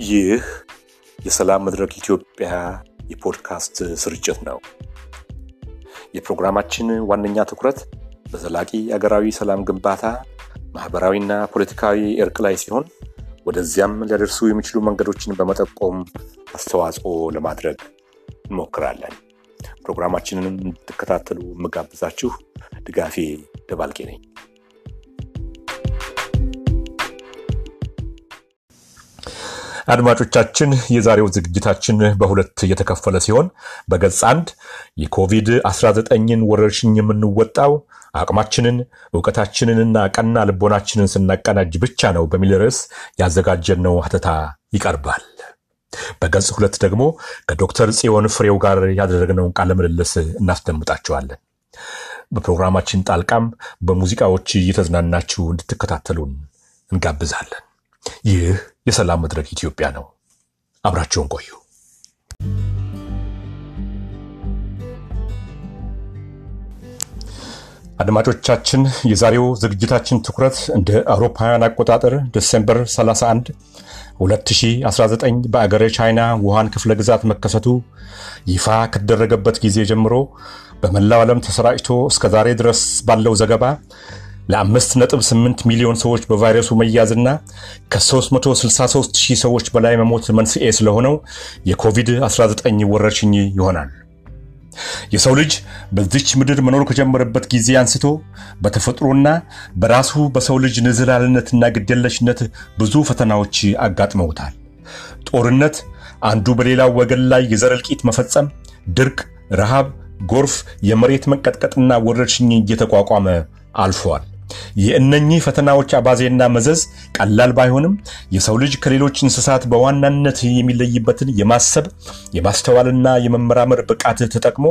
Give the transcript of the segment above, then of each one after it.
ይህ የሰላም መድረክ ኢትዮጵያ የፖድካስት ስርጭት ነው። የፕሮግራማችን ዋነኛ ትኩረት በዘላቂ አገራዊ ሰላም ግንባታ፣ ማህበራዊና ፖለቲካዊ እርቅ ላይ ሲሆን ወደዚያም ሊያደርሱ የሚችሉ መንገዶችን በመጠቆም አስተዋጽኦ ለማድረግ እንሞክራለን። ፕሮግራማችንን እንድትከታተሉ የምጋብዛችሁ ድጋፌ ደባልቄ ነኝ። አድማጮቻችን የዛሬው ዝግጅታችን በሁለት የተከፈለ ሲሆን በገጽ አንድ የኮቪድ-19ን ወረርሽኝ የምንወጣው አቅማችንን እውቀታችንንና ቀና ልቦናችንን ስናቀናጅ ብቻ ነው በሚል ርዕስ ያዘጋጀነው ሀተታ ይቀርባል። በገጽ ሁለት ደግሞ ከዶክተር ጽዮን ፍሬው ጋር ያደረግነውን ቃለ ምልልስ እናስደምጣቸዋለን። በፕሮግራማችን ጣልቃም በሙዚቃዎች እየተዝናናችሁ እንድትከታተሉን እንጋብዛለን። ይህ የሰላም መድረክ ኢትዮጵያ ነው። አብራችሁን ቆዩ። አድማጮቻችን የዛሬው ዝግጅታችን ትኩረት እንደ አውሮፓውያን አቆጣጠር December 31 2019 በአገረ ቻይና ውሃን ክፍለ ግዛት መከሰቱ ይፋ ከተደረገበት ጊዜ ጀምሮ በመላው ዓለም ተሰራጭቶ እስከ ዛሬ ድረስ ባለው ዘገባ ለ5.8 ሚሊዮን ሰዎች በቫይረሱ መያዝና ከ363 ሺህ ሰዎች በላይ መሞት መንስኤ ስለሆነው የኮቪድ-19 ወረርሽኝ ይሆናል። የሰው ልጅ በዚች ምድር መኖር ከጀመረበት ጊዜ አንስቶ በተፈጥሮና በራሱ በሰው ልጅ ንዝህላልነትና ግዴለሽነት ብዙ ፈተናዎች አጋጥመውታል። ጦርነት፣ አንዱ በሌላው ወገን ላይ የዘር እልቂት መፈጸም፣ ድርቅ፣ ረሃብ፣ ጎርፍ፣ የመሬት መንቀጥቀጥና ወረርሽኝ እየተቋቋመ አልፏል። የእነኚህ ፈተናዎች አባዜና መዘዝ ቀላል ባይሆንም የሰው ልጅ ከሌሎች እንስሳት በዋናነት የሚለይበትን የማሰብ የማስተዋልና የመመራመር ብቃት ተጠቅሞ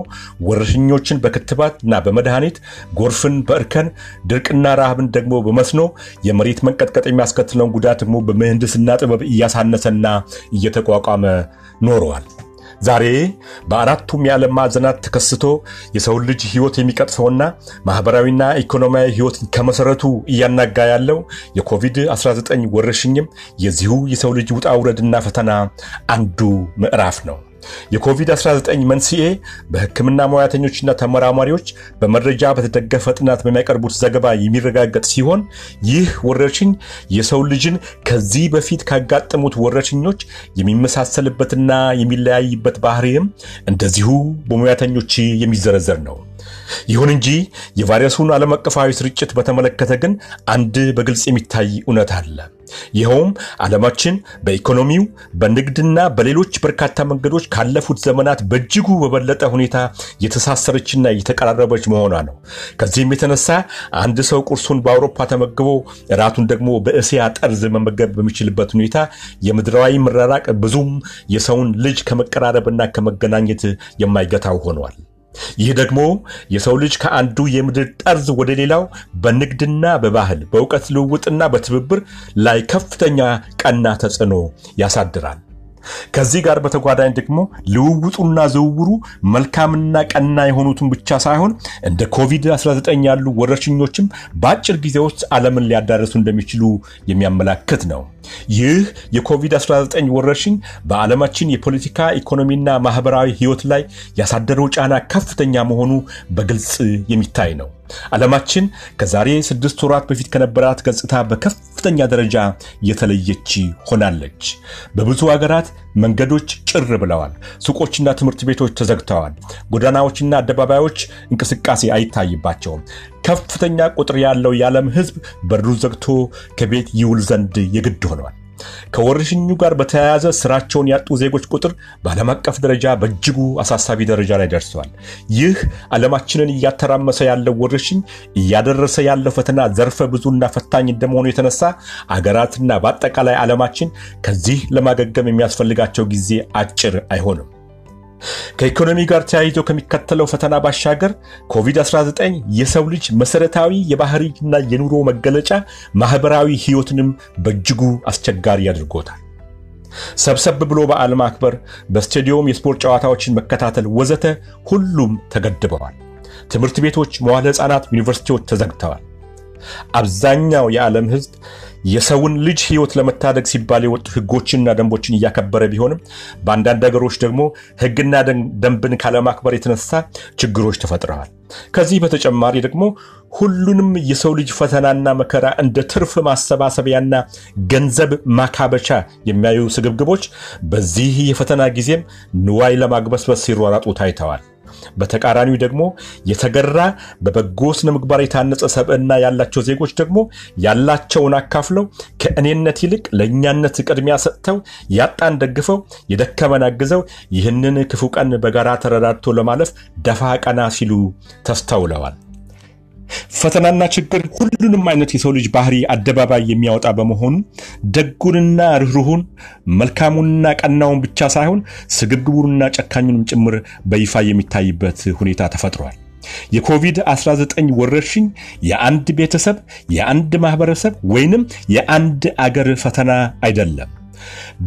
ወረርሽኞችን በክትባትና በመድኃኒት፣ ጎርፍን በእርከን፣ ድርቅና ረሃብን ደግሞ በመስኖ የመሬት መንቀጥቀጥ የሚያስከትለውን ጉዳት ደግሞ በምህንድስና ጥበብ እያሳነሰና እየተቋቋመ ኖረዋል። ዛሬ በአራቱም የዓለም ማዕዘናት ተከስቶ የሰውን ልጅ ሕይወት የሚቀጥፈውና ማኅበራዊና ኢኮኖሚያዊ ሕይወትን ከመሠረቱ እያናጋ ያለው የኮቪድ-19 ወረርሽኝም የዚሁ የሰው ልጅ ውጣ ውረድና ፈተና አንዱ ምዕራፍ ነው። የኮቪድ-19 መንስኤ በሕክምና ሙያተኞችና ተመራማሪዎች በመረጃ በተደገፈ ጥናት በሚያቀርቡት ዘገባ የሚረጋገጥ ሲሆን ይህ ወረርሽኝ የሰው ልጅን ከዚህ በፊት ካጋጠሙት ወረርሽኞች የሚመሳሰልበትና የሚለያይበት ባህሪም እንደዚሁ በሙያተኞች የሚዘረዘር ነው። ይሁን እንጂ የቫይረሱን ዓለም አቀፋዊ ስርጭት በተመለከተ ግን አንድ በግልጽ የሚታይ እውነት አለ። ይኸውም ዓለማችን በኢኮኖሚው በንግድና በሌሎች በርካታ መንገዶች ካለፉት ዘመናት በእጅጉ በበለጠ ሁኔታ የተሳሰረችና የተቀራረበች መሆኗ ነው። ከዚህም የተነሳ አንድ ሰው ቁርሱን በአውሮፓ ተመግቦ እራቱን ደግሞ በእስያ ጠርዝ መመገብ በሚችልበት ሁኔታ የምድራዊ መራራቅ ብዙም የሰውን ልጅ ከመቀራረብና ከመገናኘት የማይገታው ሆኗል። ይህ ደግሞ የሰው ልጅ ከአንዱ የምድር ጠርዝ ወደ ሌላው በንግድና በባህል በእውቀት ልውውጥና በትብብር ላይ ከፍተኛ ቀና ተጽዕኖ ያሳድራል። ከዚህ ጋር በተጓዳኝ ደግሞ ልውውጡና ዝውውሩ መልካምና ቀና የሆኑትን ብቻ ሳይሆን እንደ ኮቪድ-19 ያሉ ወረርሽኞችም በአጭር ጊዜ ውስጥ ዓለምን ሊያዳርሱ እንደሚችሉ የሚያመላክት ነው። ይህ የኮቪድ-19 ወረርሽኝ በዓለማችን የፖለቲካ ኢኮኖሚና ማህበራዊ ሕይወት ላይ ያሳደረው ጫና ከፍተኛ መሆኑ በግልጽ የሚታይ ነው። ዓለማችን ከዛሬ ስድስት ወራት በፊት ከነበራት ገጽታ በከፍተኛ ደረጃ የተለየች ሆናለች። በብዙ ሀገራት መንገዶች ጭር ብለዋል። ሱቆችና ትምህርት ቤቶች ተዘግተዋል። ጎዳናዎችና አደባባዮች እንቅስቃሴ አይታይባቸውም። ከፍተኛ ቁጥር ያለው የዓለም ሕዝብ በሩን ዘግቶ ከቤት ይውል ዘንድ የግድ ሆኗል። ከወረርሽኙ ጋር በተያያዘ ስራቸውን ያጡ ዜጎች ቁጥር በዓለም አቀፍ ደረጃ በእጅጉ አሳሳቢ ደረጃ ላይ ደርሰዋል። ይህ ዓለማችንን እያተራመሰ ያለው ወረርሽኝ እያደረሰ ያለው ፈተና ዘርፈ ብዙና ፈታኝ እንደመሆኑ የተነሳ አገራትና በአጠቃላይ ዓለማችን ከዚህ ለማገገም የሚያስፈልጋቸው ጊዜ አጭር አይሆንም። ከኢኮኖሚ ጋር ተያይዞ ከሚከተለው ፈተና ባሻገር ኮቪድ-19 የሰው ልጅ መሰረታዊ የባህሪና የኑሮ መገለጫ ማህበራዊ ህይወትንም በእጅጉ አስቸጋሪ አድርጎታል። ሰብሰብ ብሎ በዓል ማክበር፣ በስቴዲየም የስፖርት ጨዋታዎችን መከታተል ወዘተ ሁሉም ተገድበዋል። ትምህርት ቤቶች፣ መዋለ ሕፃናት፣ ዩኒቨርሲቲዎች ተዘግተዋል። አብዛኛው የዓለም ሕዝብ የሰውን ልጅ ሕይወት ለመታደግ ሲባል የወጡ ሕጎችንና ደንቦችን እያከበረ ቢሆንም በአንዳንድ ሀገሮች ደግሞ ሕግና ደንብን ካለማክበር የተነሳ ችግሮች ተፈጥረዋል። ከዚህ በተጨማሪ ደግሞ ሁሉንም የሰው ልጅ ፈተናና መከራ እንደ ትርፍ ማሰባሰቢያና ገንዘብ ማካበቻ የሚያዩ ስግብግቦች በዚህ የፈተና ጊዜም ንዋይ ለማግበስበስ ሲሯራጡ ታይተዋል። በተቃራኒው ደግሞ የተገራ በበጎ ስነ ምግባር የታነጸ ሰብዕና ያላቸው ዜጎች ደግሞ ያላቸውን አካፍለው ከእኔነት ይልቅ ለእኛነት ቅድሚያ ሰጥተው ያጣን ደግፈው የደከመን አግዘው ይህንን ክፉ ቀን በጋራ ተረዳድቶ ለማለፍ ደፋ ቀና ሲሉ ተስተውለዋል። ፈተናና ችግር ሁሉንም አይነት የሰው ልጅ ባህሪ አደባባይ የሚያወጣ በመሆኑ ደጉንና ርኅሩሁን መልካሙንና ቀናውን ብቻ ሳይሆን ስግብግቡንና ጨካኙንም ጭምር በይፋ የሚታይበት ሁኔታ ተፈጥሯል። የኮቪድ-19 ወረርሽኝ የአንድ ቤተሰብ፣ የአንድ ማህበረሰብ ወይንም የአንድ አገር ፈተና አይደለም።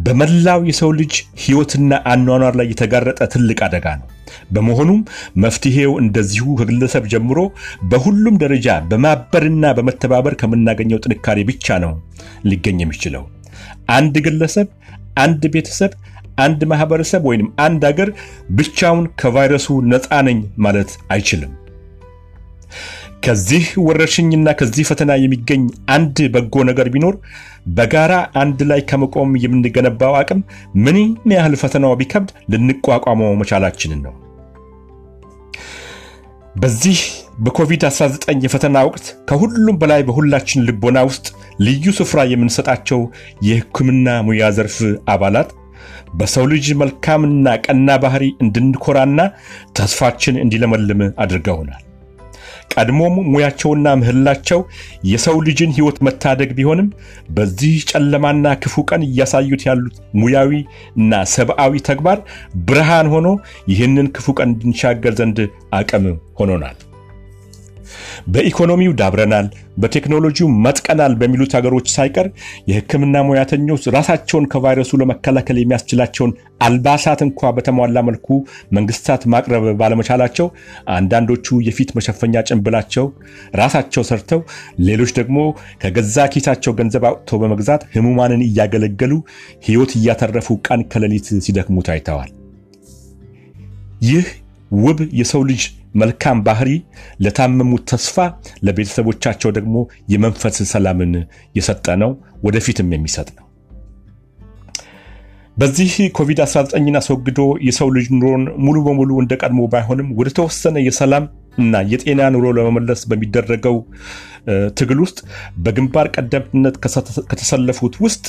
በመላው የሰው ልጅ ሕይወትና አኗኗር ላይ የተጋረጠ ትልቅ አደጋ ነው። በመሆኑም መፍትሄው እንደዚሁ ከግለሰብ ጀምሮ በሁሉም ደረጃ በማበርና በመተባበር ከምናገኘው ጥንካሬ ብቻ ነው ሊገኝ የሚችለው። አንድ ግለሰብ፣ አንድ ቤተሰብ፣ አንድ ማህበረሰብ ወይም አንድ አገር ብቻውን ከቫይረሱ ነፃ ነኝ ማለት አይችልም። ከዚህ ወረርሽኝና ከዚህ ፈተና የሚገኝ አንድ በጎ ነገር ቢኖር በጋራ አንድ ላይ ከመቆም የምንገነባው አቅም ምንም ያህል ፈተናው ቢከብድ ልንቋቋመው መቻላችንን ነው። በዚህ በኮቪድ-19 የፈተና ወቅት ከሁሉም በላይ በሁላችን ልቦና ውስጥ ልዩ ስፍራ የምንሰጣቸው የሕክምና ሙያ ዘርፍ አባላት በሰው ልጅ መልካምና ቀና ባህሪ እንድንኮራና ተስፋችን እንዲለመልም አድርገውናል። ቀድሞም ሙያቸውና ምህላቸው የሰው ልጅን ሕይወት መታደግ ቢሆንም በዚህ ጨለማና ክፉ ቀን እያሳዩት ያሉት ሙያዊ እና ሰብአዊ ተግባር ብርሃን ሆኖ ይህንን ክፉ ቀን እንድንሻገር ዘንድ አቅም ሆኖናል። በኢኮኖሚው ዳብረናል፣ በቴክኖሎጂው መጥቀናል በሚሉት ሀገሮች ሳይቀር የሕክምና ሙያተኞች ራሳቸውን ከቫይረሱ ለመከላከል የሚያስችላቸውን አልባሳት እንኳ በተሟላ መልኩ መንግስታት ማቅረብ ባለመቻላቸው አንዳንዶቹ የፊት መሸፈኛ ጭንብላቸው ራሳቸው ሰርተው፣ ሌሎች ደግሞ ከገዛ ኪሳቸው ገንዘብ አውጥተው በመግዛት ህሙማንን እያገለገሉ ሕይወት እያተረፉ ቀን ከሌሊት ሲደክሙ ታይተዋል። ይህ ውብ የሰው ልጅ መልካም ባህሪ ለታመሙት ተስፋ፣ ለቤተሰቦቻቸው ደግሞ የመንፈስ ሰላምን የሰጠ ነው፣ ወደፊትም የሚሰጥ ነው። በዚህ ኮቪድ-19ን አስወግዶ የሰው ልጅ ኑሮን ሙሉ በሙሉ እንደ ቀድሞ ባይሆንም ወደ ተወሰነ የሰላም እና የጤና ኑሮ ለመመለስ በሚደረገው ትግል ውስጥ በግንባር ቀደምትነት ከተሰለፉት ውስጥ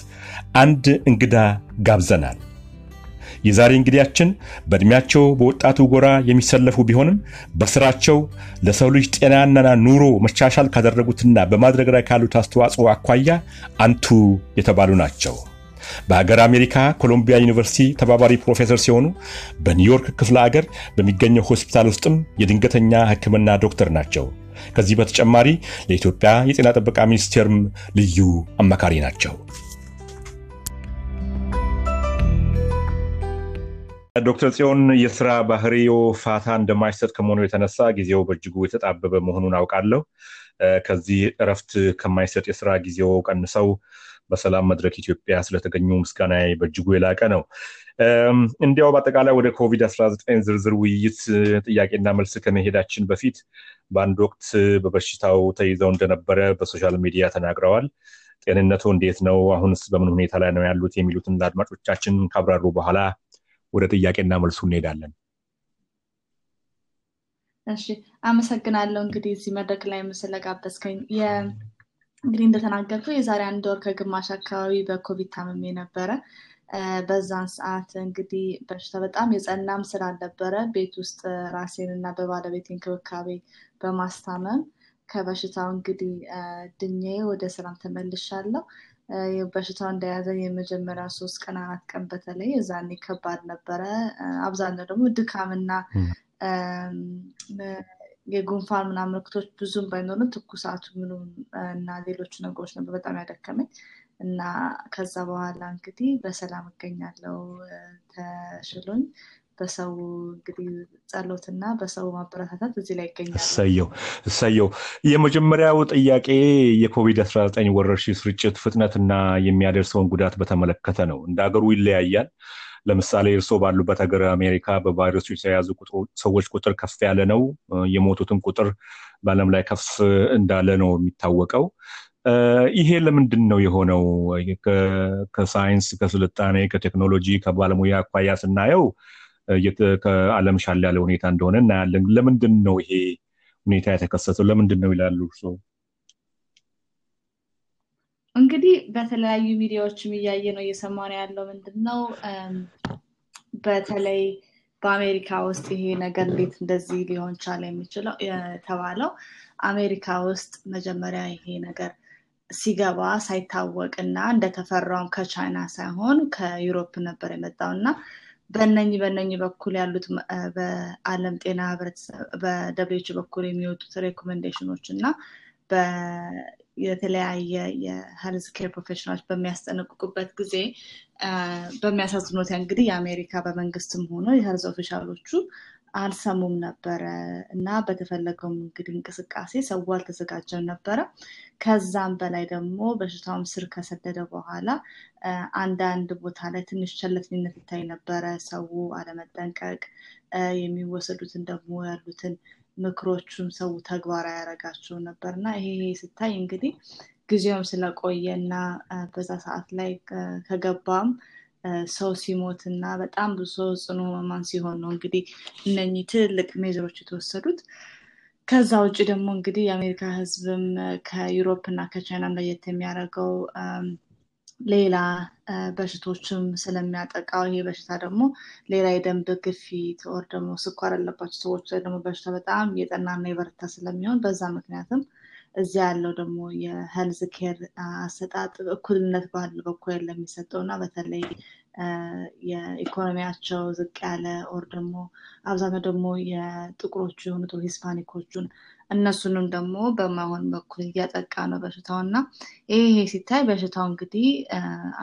አንድ እንግዳ ጋብዘናል። የዛሬ እንግዳችን በእድሜያቸው በወጣቱ ጎራ የሚሰለፉ ቢሆንም በስራቸው ለሰው ልጅ ጤናና ኑሮ መሻሻል ካደረጉትና በማድረግ ላይ ካሉት አስተዋጽኦ አኳያ አንቱ የተባሉ ናቸው። በሀገር አሜሪካ ኮሎምቢያ ዩኒቨርሲቲ ተባባሪ ፕሮፌሰር ሲሆኑ በኒውዮርክ ክፍለ ሀገር በሚገኘው ሆስፒታል ውስጥም የድንገተኛ ሕክምና ዶክተር ናቸው። ከዚህ በተጨማሪ ለኢትዮጵያ የጤና ጥበቃ ሚኒስቴርም ልዩ አማካሪ ናቸው። ዶክተር ጽዮን የስራ ባህሪዮ ፋታ እንደማይሰጥ ከመሆኑ የተነሳ ጊዜው በእጅጉ የተጣበበ መሆኑን አውቃለሁ። ከዚህ እረፍት ከማይሰጥ የስራ ጊዜው ቀንሰው በሰላም መድረክ ኢትዮጵያ ስለተገኙ ምስጋና በእጅጉ የላቀ ነው። እንዲያው በአጠቃላይ ወደ ኮቪድ-19 ዝርዝር ውይይት ጥያቄና መልስ ከመሄዳችን በፊት በአንድ ወቅት በበሽታው ተይዘው እንደነበረ በ social media ተናግረዋል። ጤንነቱ እንዴት ነው? አሁንስ በምን ሁኔታ ላይ ነው ያሉት? የሚሉትን አድማጮቻችን ካብራሩ በኋላ ወደ ጥያቄና መልሱ እንሄዳለን። እሺ፣ አመሰግናለሁ። እንግዲህ እዚህ መድረክ ላይ ስለጋበዝከኝ እንግዲህ እንደተናገርኩ የዛሬ አንድ ወር ከግማሽ አካባቢ በኮቪድ ታምሜ ነበረ። በዛን ሰዓት እንግዲህ በሽታ በጣም የጸናም ስላልነበረ ቤት ውስጥ ራሴን እና በባለቤት እንክብካቤ በማስታመም ከበሽታው እንግዲህ ድኜ ወደ ስራም ተመልሻለሁ። በሽታው እንደያዘ የመጀመሪያ ሶስት ቀን አራት ቀን በተለይ እዛኔ ከባድ ነበረ። አብዛኛው ደግሞ ድካምና የጉንፋን ምናምን ምልክቶች ብዙም ባይኖርም ትኩሳቱ ምኑም እና ሌሎቹ ነገሮች ነበር በጣም ያደከመኝ እና ከዛ በኋላ እንግዲህ በሰላም እገኛለው ተሽሎኝ በሰው እንግዲህ ጸሎትና በሰው ማበረታታት እዚህ ላይ ይገኛል። እሰየው እሰየው። የመጀመሪያው ጥያቄ የኮቪድ-19 ወረርሽኝ ስርጭት ፍጥነትና የሚያደርሰውን ጉዳት በተመለከተ ነው። እንደ ሀገሩ ይለያያል። ለምሳሌ እርስዎ ባሉበት ሀገር አሜሪካ በቫይረሱ የተያዙ ሰዎች ቁጥር ከፍ ያለ ነው። የሞቱትን ቁጥር በዓለም ላይ ከፍ እንዳለ ነው የሚታወቀው። ይሄ ለምንድን ነው የሆነው? ከሳይንስ፣ ከስልጣኔ፣ ከቴክኖሎጂ፣ ከባለሙያ አኳያ ስናየው ከዓለም ሻል ያለ ሁኔታ እንደሆነ እናያለን። ለምንድን ነው ይሄ ሁኔታ የተከሰተው? ለምንድን ነው ይላሉ እርስዎ? እንግዲህ በተለያዩ ሚዲያዎችም እያየ ነው እየሰማ ነው ያለው ምንድን ነው በተለይ በአሜሪካ ውስጥ ይሄ ነገር እንዴት እንደዚህ ሊሆን ቻለ የሚችለው የተባለው አሜሪካ ውስጥ መጀመሪያ ይሄ ነገር ሲገባ ሳይታወቅ እና እንደተፈራውም ከቻይና ሳይሆን ከ Europe ነበር የመጣው እና በነኚህ በነኚህ በኩል ያሉት በአለም ጤና በ WHO በኩል የሚወጡት recommendation ኦች እና የተለያየ የ health care professional ኦች በሚያስጠነቅቁበት ጊዜ በሚያሳዝን ሁኔታ እንግዲህ የአሜሪካ በመንግስትም ሆኖ የ health official ኦቹ አልሰሙም ነበረ እና በተፈለገውም እንግዲህ እንቅስቃሴ ሰው አልተዘጋጀም ነበረ። ከዛም በላይ ደግሞ በሽታውም ስር ከሰደደ በኋላ አንዳንድ ቦታ ላይ ትንሽ ቸለተኝነት ይታይ ነበረ። ሰው አለመጠንቀቅ፣ የሚወሰዱትን ደግሞ ያሉትን ምክሮቹም ሰው ተግባራዊ ያደረጋቸው ነበር እና ይሄ ስታይ እንግዲህ ጊዜውም ስለቆየ እና በዛ ሰዓት ላይ ከገባም ሰው ሲሞት እና በጣም ብዙ ሰው ጽኑ ህመማን ሲሆን ነው እንግዲህ እነኚህ ትልልቅ measure ኦች የተወሰዱት። ከዛ ውጭ ደግሞ እንግዲህ የአሜሪካ ህዝብም ከ Europe እና ከቻይና ለየት የሚያደርገው ሌላ በሽቶችም ስለሚያጠቃው ይሄ በሽታ ደግሞ ሌላ የደም ግፊት or ደግሞ ስኳር ያለባቸው ሰዎች ደግሞ በሽታ በጣም የጠናና የበረታ ስለሚሆን በዛ ምክንያትም እዚያ ያለው ደግሞ የ health care አሰጣጥ እኩልነት ባለ በኩል ለሚሰጠው እና በተለይ የኢኮኖሚያቸው ዝቅ ያለ or ደግሞ አብዛኛው ደግሞ የጥቁሮቹ የሆኑት Hispanic ኦቹን እነሱንም ደግሞ በማሆን በኩል እያጠቃ ነው በሽታው እና ይሄ ሲታይ በሽታው እንግዲህ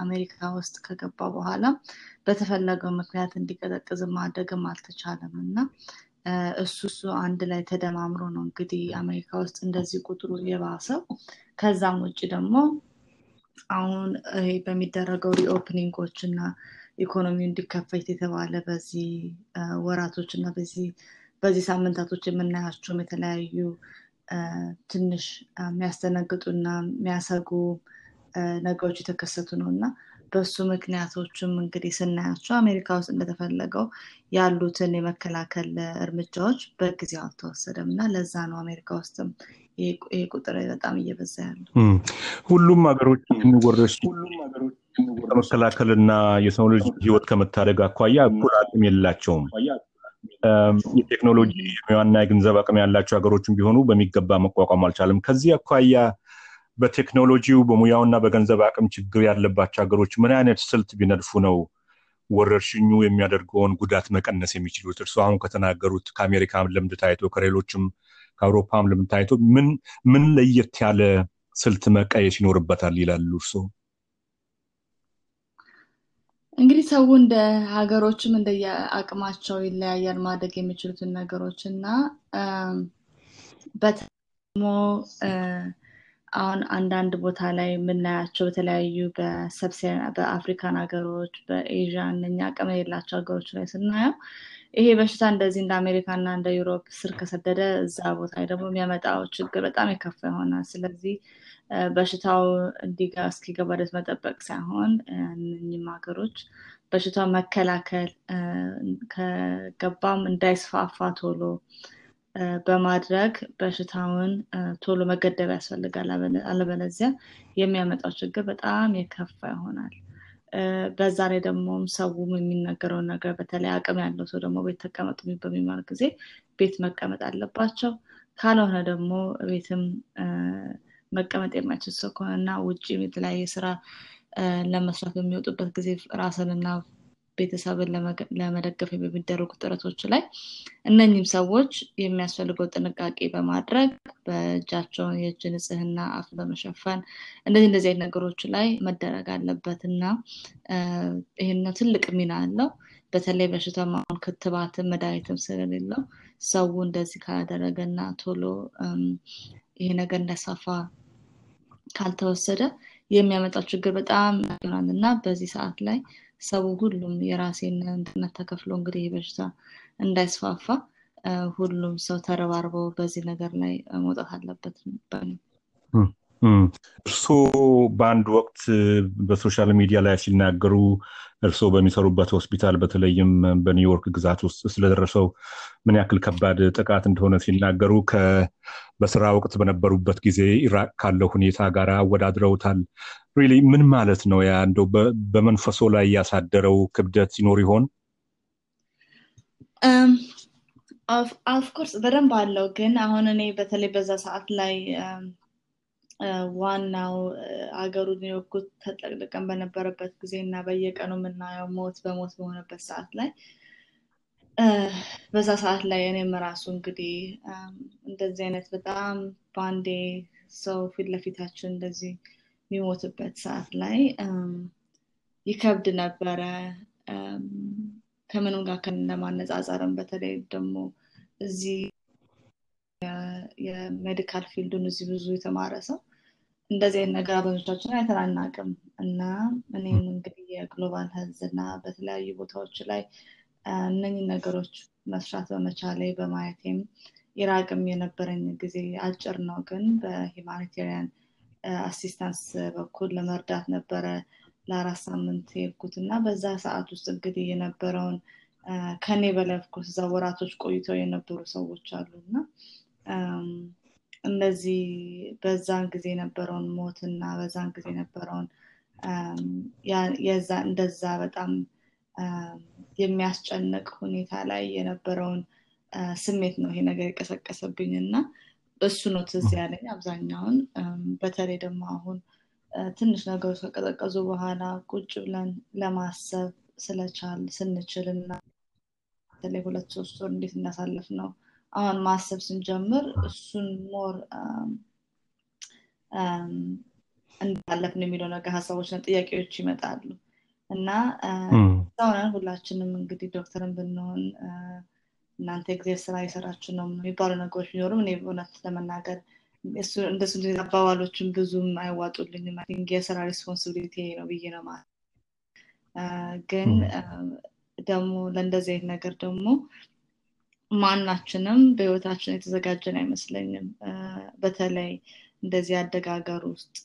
አሜሪካ ውስጥ ከገባ በኋላ በተፈለገው ምክንያት እንዲቀዘቅዝ ማድረግም አልተቻለም እና እሱ እሱ አንድ ላይ ተደማምሮ ነው እንግዲህ አሜሪካ ውስጥ እንደዚህ ቁጥሩ የባሰው። ከዛም ውጭ ደግሞ አሁን በሚደረገው ሪኦፕኒንጎች እና ኢኮኖሚው እንዲከፈት የተባለ በዚህ ወራቶች እና በዚህ በዚህ ሳምንታቶች የምናያቸውም የተለያዩ ትንሽ የሚያስደነግጡ እና የሚያሰጉ ነገሮች የተከሰቱ ነው እና በሱ ምክንያቶችም እንግዲህ ስናያቸው አሜሪካ ውስጥ እንደተፈለገው ያሉትን የመከላከል እርምጃዎች በጊዜው አልተወሰደም እና ለዛ ነው አሜሪካ ውስጥም ይሄ ቁጥር በጣም እየበዛ ያለው። ሁሉም ሀገሮች የሚወረሱ ከመከላከልና የሰው ልጅ ህይወት ከመታደግ አኳያ እኩል አቅም የላቸውም። የቴክኖሎጂ የሙያና የገንዘብ አቅም ያላቸው ሀገሮችም ቢሆኑ በሚገባ መቋቋም አልቻለም። ከዚህ አኳያ በቴክኖሎጂው በሙያውና በገንዘብ አቅም ችግር ያለባቸው ሀገሮች ምን አይነት ስልት ቢነድፉ ነው ወረርሽኙ የሚያደርገውን ጉዳት መቀነስ የሚችሉት? እርሱ አሁን ከተናገሩት ከአሜሪካም ልምድ ታይቶ ከሌሎችም ከአውሮፓም ልምድ ታይቶ ምን ምን ለየት ያለ ስልት መቀየስ ይኖርበታል ይላሉ እርሶ? እንግዲህ ሰው እንደ ሀገሮችም እንደየአቅማቸው ይለያያል ማድረግ የሚችሉትን ነገሮች እና በተሞ አሁን አንዳንድ ቦታ ላይ የምናያቸው በተለያዩ በአፍሪካን ሀገሮች በኤዥያ እነኛ አቅም የሌላቸው ሀገሮች ላይ ስናየው ይሄ በሽታ እንደዚህ እንደ አሜሪካ እና እንደ ዩሮፕ ስር ከሰደደ እዛ ቦታ ደግሞ የሚያመጣው ችግር በጣም የከፋ ይሆናል። ስለዚህ በሽታው እንዲጋ እስኪገባ መጠበቅ ሳይሆን እነኝም ሀገሮች በሽታው መከላከል ከገባም እንዳይስፋፋ ቶሎ በማድረግ በሽታውን ቶሎ መገደብ ያስፈልጋል። አለበለዚያ የሚያመጣው ችግር በጣም የከፋ ይሆናል። በዛ ላይ ደግሞ ሰውም የሚነገረውን ነገር በተለይ አቅም ያለው ሰው ደግሞ ቤት ተቀመጡ በሚባል ጊዜ ቤት መቀመጥ አለባቸው። ካልሆነ ደግሞ ቤትም መቀመጥ የማይችል ሰው ከሆነና ውጭ የተለያየ ስራ ለመስራት በሚወጡበት ጊዜ ራስንና ቤተሰብን ለመደገፍ በሚደረጉ ጥረቶች ላይ እነኚህም ሰዎች የሚያስፈልገው ጥንቃቄ በማድረግ በእጃቸውን የእጅ ንጽህና አፍ በመሸፈን እንደዚህ እንደዚህ አይነት ነገሮች ላይ መደረግ አለበት እና ይህን ትልቅ ሚና አለው። በተለይ በሽታ አሁን ክትባትም መድኃኒትም ስለሌለው ሰው እንደዚህ ካላደረገ እና ቶሎ ይሄ ነገር እንዳይስፋፋ ካልተወሰደ የሚያመጣው ችግር በጣም ይሆናል እና በዚህ ሰዓት ላይ ሰው ሁሉም የራሴን እንትነት ተከፍሎ እንግዲህ በሽታ እንዳይስፋፋ ሁሉም ሰው ተረባርበው በዚህ ነገር ላይ መውጣት አለበት። እርስዎ በአንድ ወቅት በ social media ላይ ሲናገሩ እርስዎ በሚሰሩበት ሆስፒታል በተለይም በኒውዮርክ ግዛት ውስጥ ስለደረሰው ምን ያክል ከባድ ጥቃት እንደሆነ ሲናገሩ በስራ ወቅት በነበሩበት ጊዜ ኢራቅ ካለው ሁኔታ ጋር አወዳድረውታል። really ምን ማለት ነው? ያ እንደው በመንፈሶ ላይ ያሳደረው ክብደት ሲኖር ይሆን? of course በደንብ አለው። ግን አሁን እኔ በተለይ በዛ ሰዓት ላይ ዋናው አገሩ ኒውዮርክ ተጠቅልቀን በነበረበት ጊዜ እና በየቀኑ የምናየው ሞት በሞት በሆነበት ሰዓት ላይ በዛ ሰዓት ላይ እኔም ራሱ እንግዲህ እንደዚህ አይነት በጣም በአንዴ ሰው ፊት ለፊታችን እንደዚህ የሚሞትበት ሰዓት ላይ ይከብድ ነበረ። ከምንም ጋር ለማነጻጸርም በተለይ ደግሞ እዚህ የ medical field ኡን እዚህ ብዙ የተማረ ሰው እንደዚህ አይነት ነገር አብዛኞቻችን አይተን አናውቅም። እና እኔም እንግዲህ የ global health እና በተለያዩ ቦታዎች ላይ እነኝህ ነገሮች መስራት በመቻሌ በማየቴም ኢራቅም የነበረኝ ጊዜ አጭር ነው፣ ግን በ humanitarian assistance በኩል ለመርዳት ነበረ ለአራት ሳምንት የሄድኩት እና በዛ ሰዓት ውስጥ እንግዲህ የነበረውን ከኔ በላይ of course እዛ ወራቶች ቆይተው የነበሩ ሰዎች አሉ እና እነዚህ በዛን ጊዜ የነበረውን ሞት እና በዛን ጊዜ የነበረውን እንደዛ በጣም የሚያስጨንቅ ሁኔታ ላይ የነበረውን ስሜት ነው ይሄ ነገር የቀሰቀሰብኝ እና እሱ ነው ትዝ ያለኝ አብዛኛውን። በተለይ ደግሞ አሁን ትንሽ ነገሮች ከቀዘቀዙ በኋላ ቁጭ ብለን ለማሰብ ስለቻል ስንችል እና በተለይ ሁለት ሶስት ወር እንዴት እንዳሳለፍነው አሁን ማሰብ ስንጀምር እሱን more እንዳለፍነው የሚለው ነገር ሀሳቦችና ጥያቄዎች ይመጣሉ። እና ሆነን ሁላችንም እንግዲህ ዶክተርን ብንሆን እናንተ ጊዜ ስራ የሰራችሁ ነው የሚባሉ ነገሮች ቢኖሩም እኔ እውነት ለመናገር እንደሱ አባባሎችን ብዙም አይዋጡልኝም። የስራ responsibility ነው ብዬ ነው ማለት ግን ደግሞ ለእንደዚህ አይነት ነገር ደግሞ ማናችንም በህይወታችን የተዘጋጀን አይመስለኝም። በተለይ እንደዚህ ያደገ አገር ውስጥ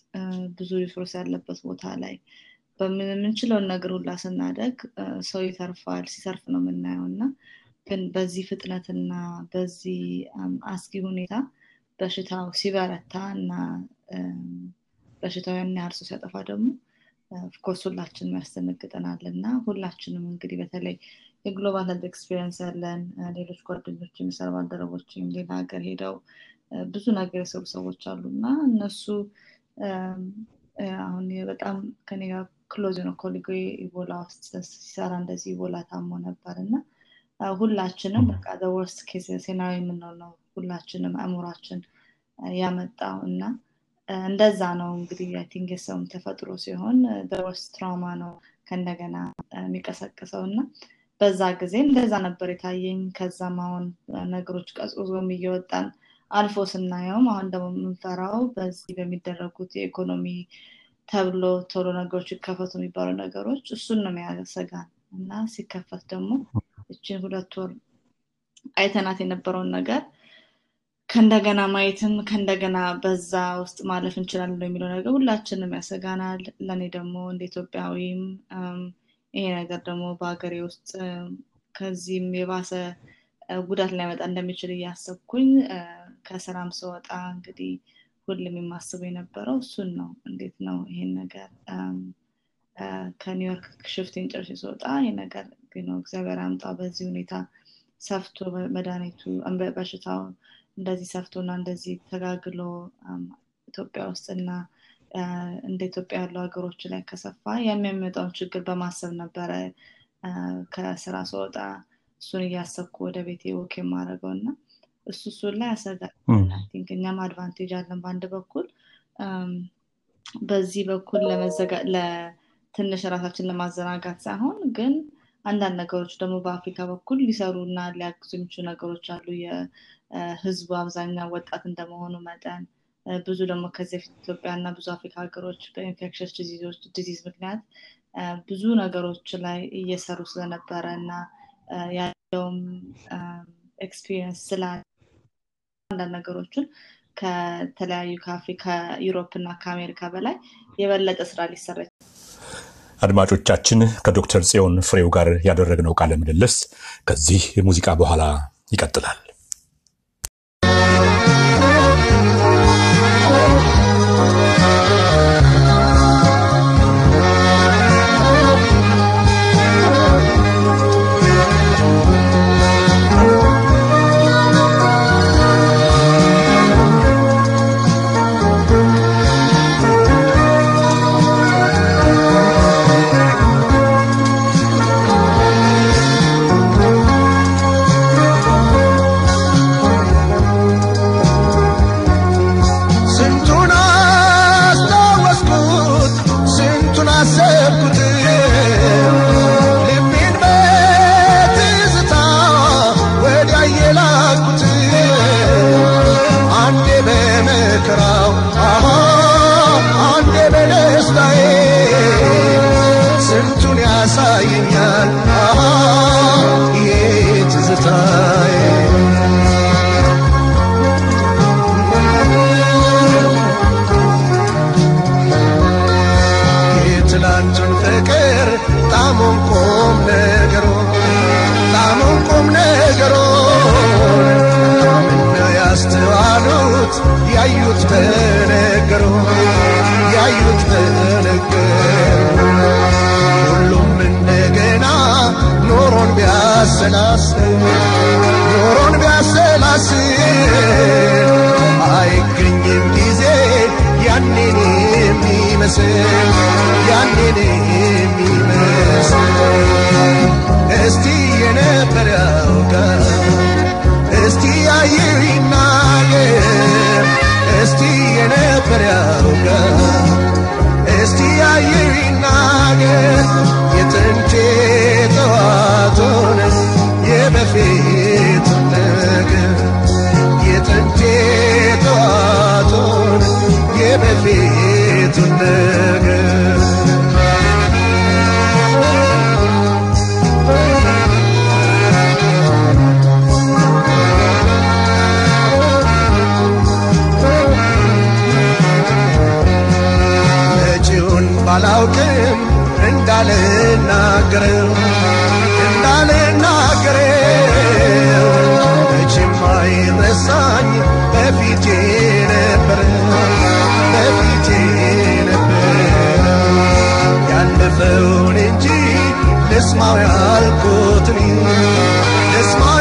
ብዙ resource ያለበት ቦታ ላይ በምንችለውን ነገር ሁላ ስናደርግ ሰው ይተርፋል፣ ሲተርፍ ነው የምናየው እና ግን በዚህ ፍጥነትና በዚህ አስጊ ሁኔታ በሽታው ሲበረታ እና በሽታው ያን ሲያጠፋ ደግሞ of course ሁላችንም ያስደነግጠናል እና ሁላችንም እንግዲህ በተለይ የ global health experience ያለን ሌሎች ጓደኞች የሚሰሩ ባልደረቦችም ሌላ ሀገር ሄደው ብዙ ነገር የሰሩ ሰዎች አሉ። እና እነሱ አሁን በጣም ከኔ ጋር close ነው colleague ኢቦላ ሲሰራ እንደዚህ ኢቦላ ታሞ ነበር። እና ሁላችንም በቃ worst case scenario የምንለው ሁላችንም አእምሯችን ያመጣው እና እንደዛ ነው እንግዲህ think የሰውም ተፈጥሮ ሲሆን በ worst trauma ነው ከእንደገና የሚቀሰቅሰው እና በዛ ጊዜ እንደዛ ነበር የታየኝ። ከዛም አሁን ነገሮች ቀዝቅዞም እየወጣን አልፎ ስናየውም አሁን ደግሞ የምንፈራው በዚህ በሚደረጉት የኢኮኖሚ ተብሎ ቶሎ ነገሮች ይከፈቱ የሚባሉ ነገሮች እሱን ነው የሚያሰጋን እና ሲከፈት ደግሞ እችን ሁለት ወር አይተናት የነበረውን ነገር ከእንደገና ማየትም ከእንደገና በዛ ውስጥ ማለፍ እንችላለን የሚለው ነገር ሁላችንም ያሰጋናል። ለእኔ ደግሞ እንደ ኢትዮጵያዊም ይሄ ነገር ደግሞ በሀገሬ ውስጥ ከዚህም የባሰ ጉዳት ላይመጣ እንደሚችል እያሰብኩኝ ከስራም ስወጣ እንግዲህ ሁሉም የማስበው የነበረው እሱን ነው። እንዴት ነው ይሄን ነገር ከኒውዮርክ shift ቴን ጨርሼ ስወጣ ይሄ ነገር እግዚአብሔር አምጣ በዚህ ሁኔታ ሰፍቶ መድኃኒቱ በሽታው እንደዚህ ሰፍቶና እንደዚህ ተጋግሎ ኢትዮጵያ ውስጥ እና እንደ ኢትዮጵያ ያሉ ሀገሮች ላይ ከሰፋ የሚያመጣውን ችግር በማሰብ ነበረ ከስራ ስወጣ እሱን እያሰብኩ ወደ ቤቴ walk የማደርገው እና እሱ እሱን ላይ ያሰጋል። እኛም advantage አለን በአንድ በኩል በዚህ በኩል ለትንሽ ራሳችን ለማዘናጋት ሳይሆን ግን አንዳንድ ነገሮች ደግሞ በአፍሪካ በኩል ሊሰሩ እና ሊያግዙ የሚችሉ ነገሮች አሉ። የህዝቡ አብዛኛው ወጣት እንደመሆኑ መጠን ብዙ ደግሞ ከዚህ በፊት ኢትዮጵያ እና ብዙ አፍሪካ ሀገሮች በ infectious disease ምክንያት ብዙ ነገሮች ላይ እየሰሩ ስለነበረ እና ያለውም experience ስላለ አንዳንድ ነገሮችን ከተለያዩ ከአፍሪካ ዩሮፕ እና ከአሜሪካ በላይ የበለጠ ስራ ሊሰራ አድማጮቻችን ከዶክተር ጽዮን ፍሬው ጋር ያደረግነው ቃለ ምልልስ ከዚህ ሙዚቃ በኋላ ይቀጥላል። ቢያሰላስል ኖሮን ቢያሰላስል አይገኝም ጊዜ ያኔን የሚመስል ያኔን የሚመስል። እስቲ የነበር ያውቃል እስቲ ያየው ይናገር እስቲ የነበር ያውቃል እስቲ ያየው ይናገር የበፊቱን ነገር ባላውቅም እንዳልናገረው እንዳልናገረው ያለፈውን እንጂ ልስማው ያልኩትን ልስማው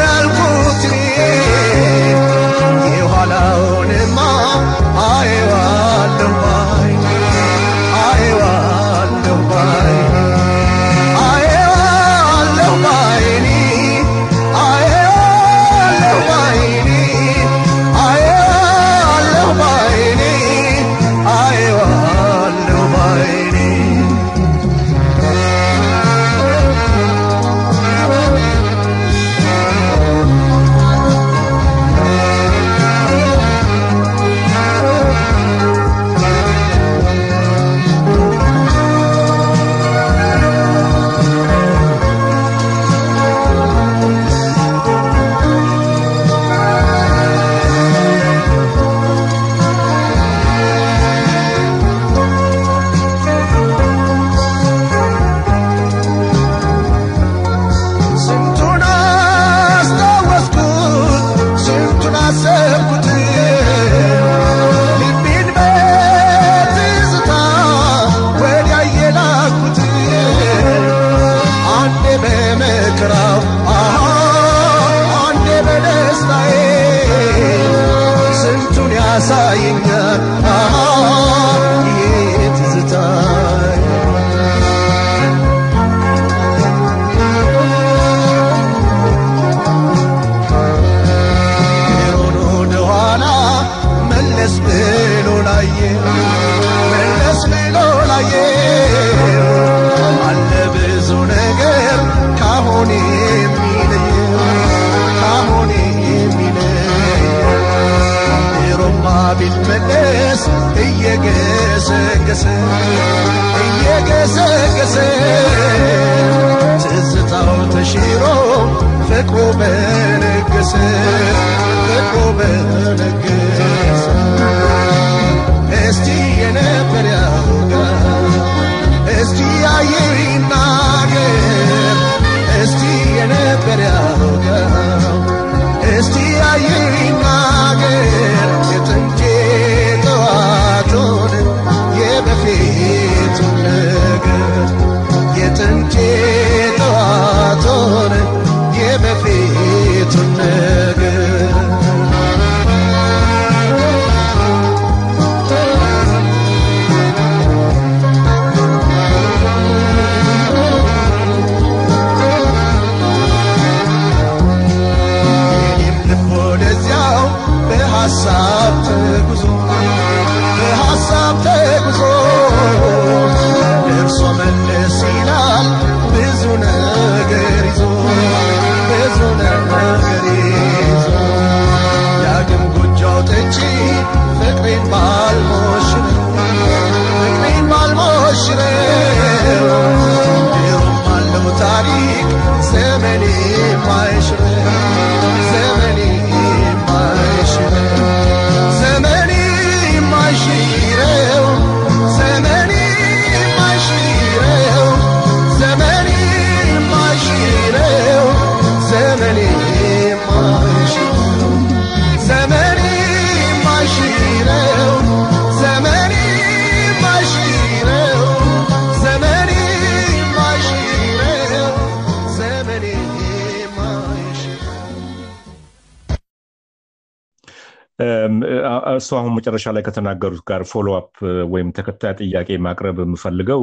መጨረሻ ላይ ከተናገሩት ጋር follow up ወይም ተከታይ ጥያቄ ማቅረብ የምፈልገው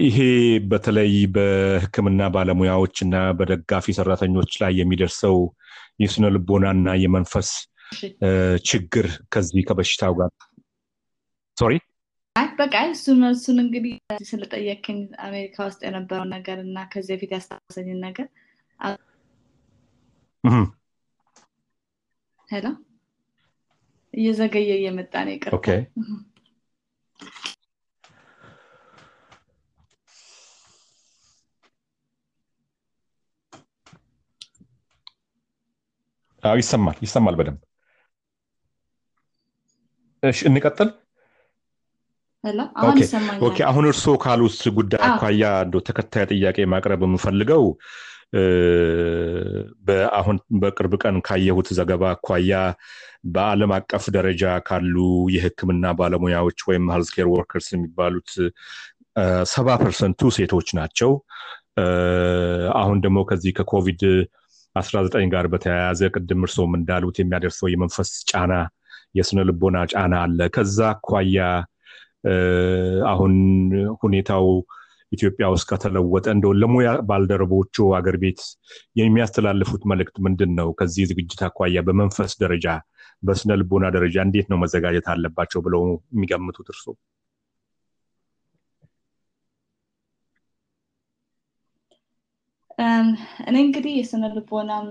ይሄ በተለይ በሕክምና ባለሙያዎች እና በደጋፊ ሰራተኞች ላይ የሚደርሰው የስነ ልቦናና የመንፈስ ችግር ከዚህ ከበሽታው ጋር sorry በቃ እሱን እሱን እንግዲህ ስለጠየቅኝ አሜሪካ ውስጥ የነበረው ነገር እና ከዚህ በፊት ያስታወሰኝን ነገር hello እየዘገየ እየመጣ ነው ይቅርታ okay። አዎ ይሰማል ይሰማል በደንብ። እሺ እንቀጥል። አሁን okay ይሰማኛል። okay። አሁን እርስዎ ካሉት ጉዳይ አኳያ እንደው ተከታይ ጥያቄ ማቅረብ የምፈልገው በአሁን በቅርብ ቀን ካየሁት ዘገባ አኳያ በዓለም አቀፍ ደረጃ ካሉ የሕክምና ባለሙያዎች ወይም healthcare workers የሚባሉት ሰባ percent ኡ ሴቶች ናቸው። አሁን ደግሞ ከዚህ ከኮቪድ 19 ጋር በተያያዘ ቅድም እርስዎም እንዳሉት የሚያደርሰው የመንፈስ ጫና፣ የስነ ልቦና ጫና አለ። ከዛ አኳያ አሁን ሁኔታው ኢትዮጵያ ውስጥ ከተለወጠ እንደው ለሙያ ባልደረቦቹ አገር ቤት የሚያስተላልፉት መልእክት ምንድን ነው? ከዚህ ዝግጅት አኳያ በመንፈስ ደረጃ በስነ ልቦና ደረጃ እንዴት ነው መዘጋጀት አለባቸው ብለው የሚገምቱት እርሶ? እኔ እንግዲህ የስነ ልቦናም